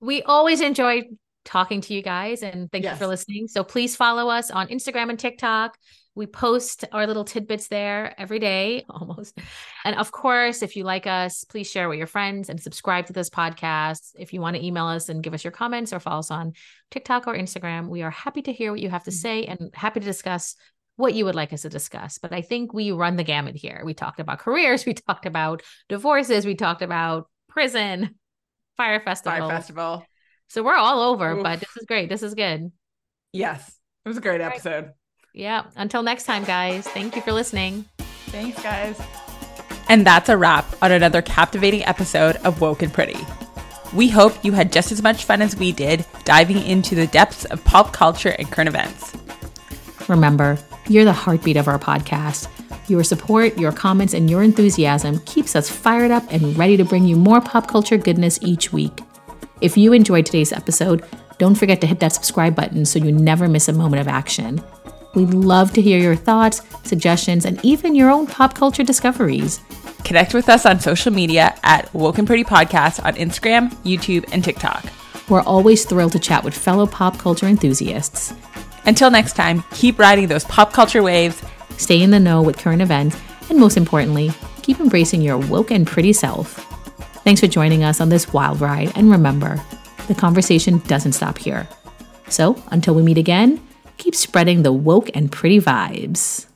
We always enjoy talking to you guys and thank you for listening. So please follow us on Instagram and TikTok. We post our little tidbits there every day almost. And of course, if you like us, please share with your friends and subscribe to this podcast. If you want to email us and give us your comments or follow us on TikTok or Instagram, we are happy to hear what you have to mm. say and happy to discuss what you would like us to discuss. But I think we run the gamut here. We talked about careers, we talked about divorces, we talked about prison, Fyre festival. Fyre Festival. So we're all over, Oof. but this is great. This is good. Yes. It was a great right. episode. Yeah. Until next time, guys. Thank you for listening. Thanks, guys. And that's a wrap on another captivating episode of Woke and Pretty. We hope you had just as much fun as we did diving into the depths of pop culture and current events. Remember, you're the heartbeat of our podcast. Your support, your comments, and your enthusiasm keeps us fired up and ready to bring you more pop culture goodness each week. If you enjoyed today's episode, don't forget to hit that subscribe button so you never miss a moment of action. We'd love to hear your thoughts, suggestions, and even your own pop culture discoveries. Connect with us on social media at Woke and Pretty Podcast on Instagram, YouTube, and TikTok. We're always thrilled to chat with fellow pop culture enthusiasts. Until next time, keep riding those pop culture waves. Stay in the know with current events, and most importantly, keep embracing your woke and pretty self. Thanks for joining us on this wild ride, and remember, the conversation doesn't stop here. So, until we meet again, keep spreading the woke and pretty vibes.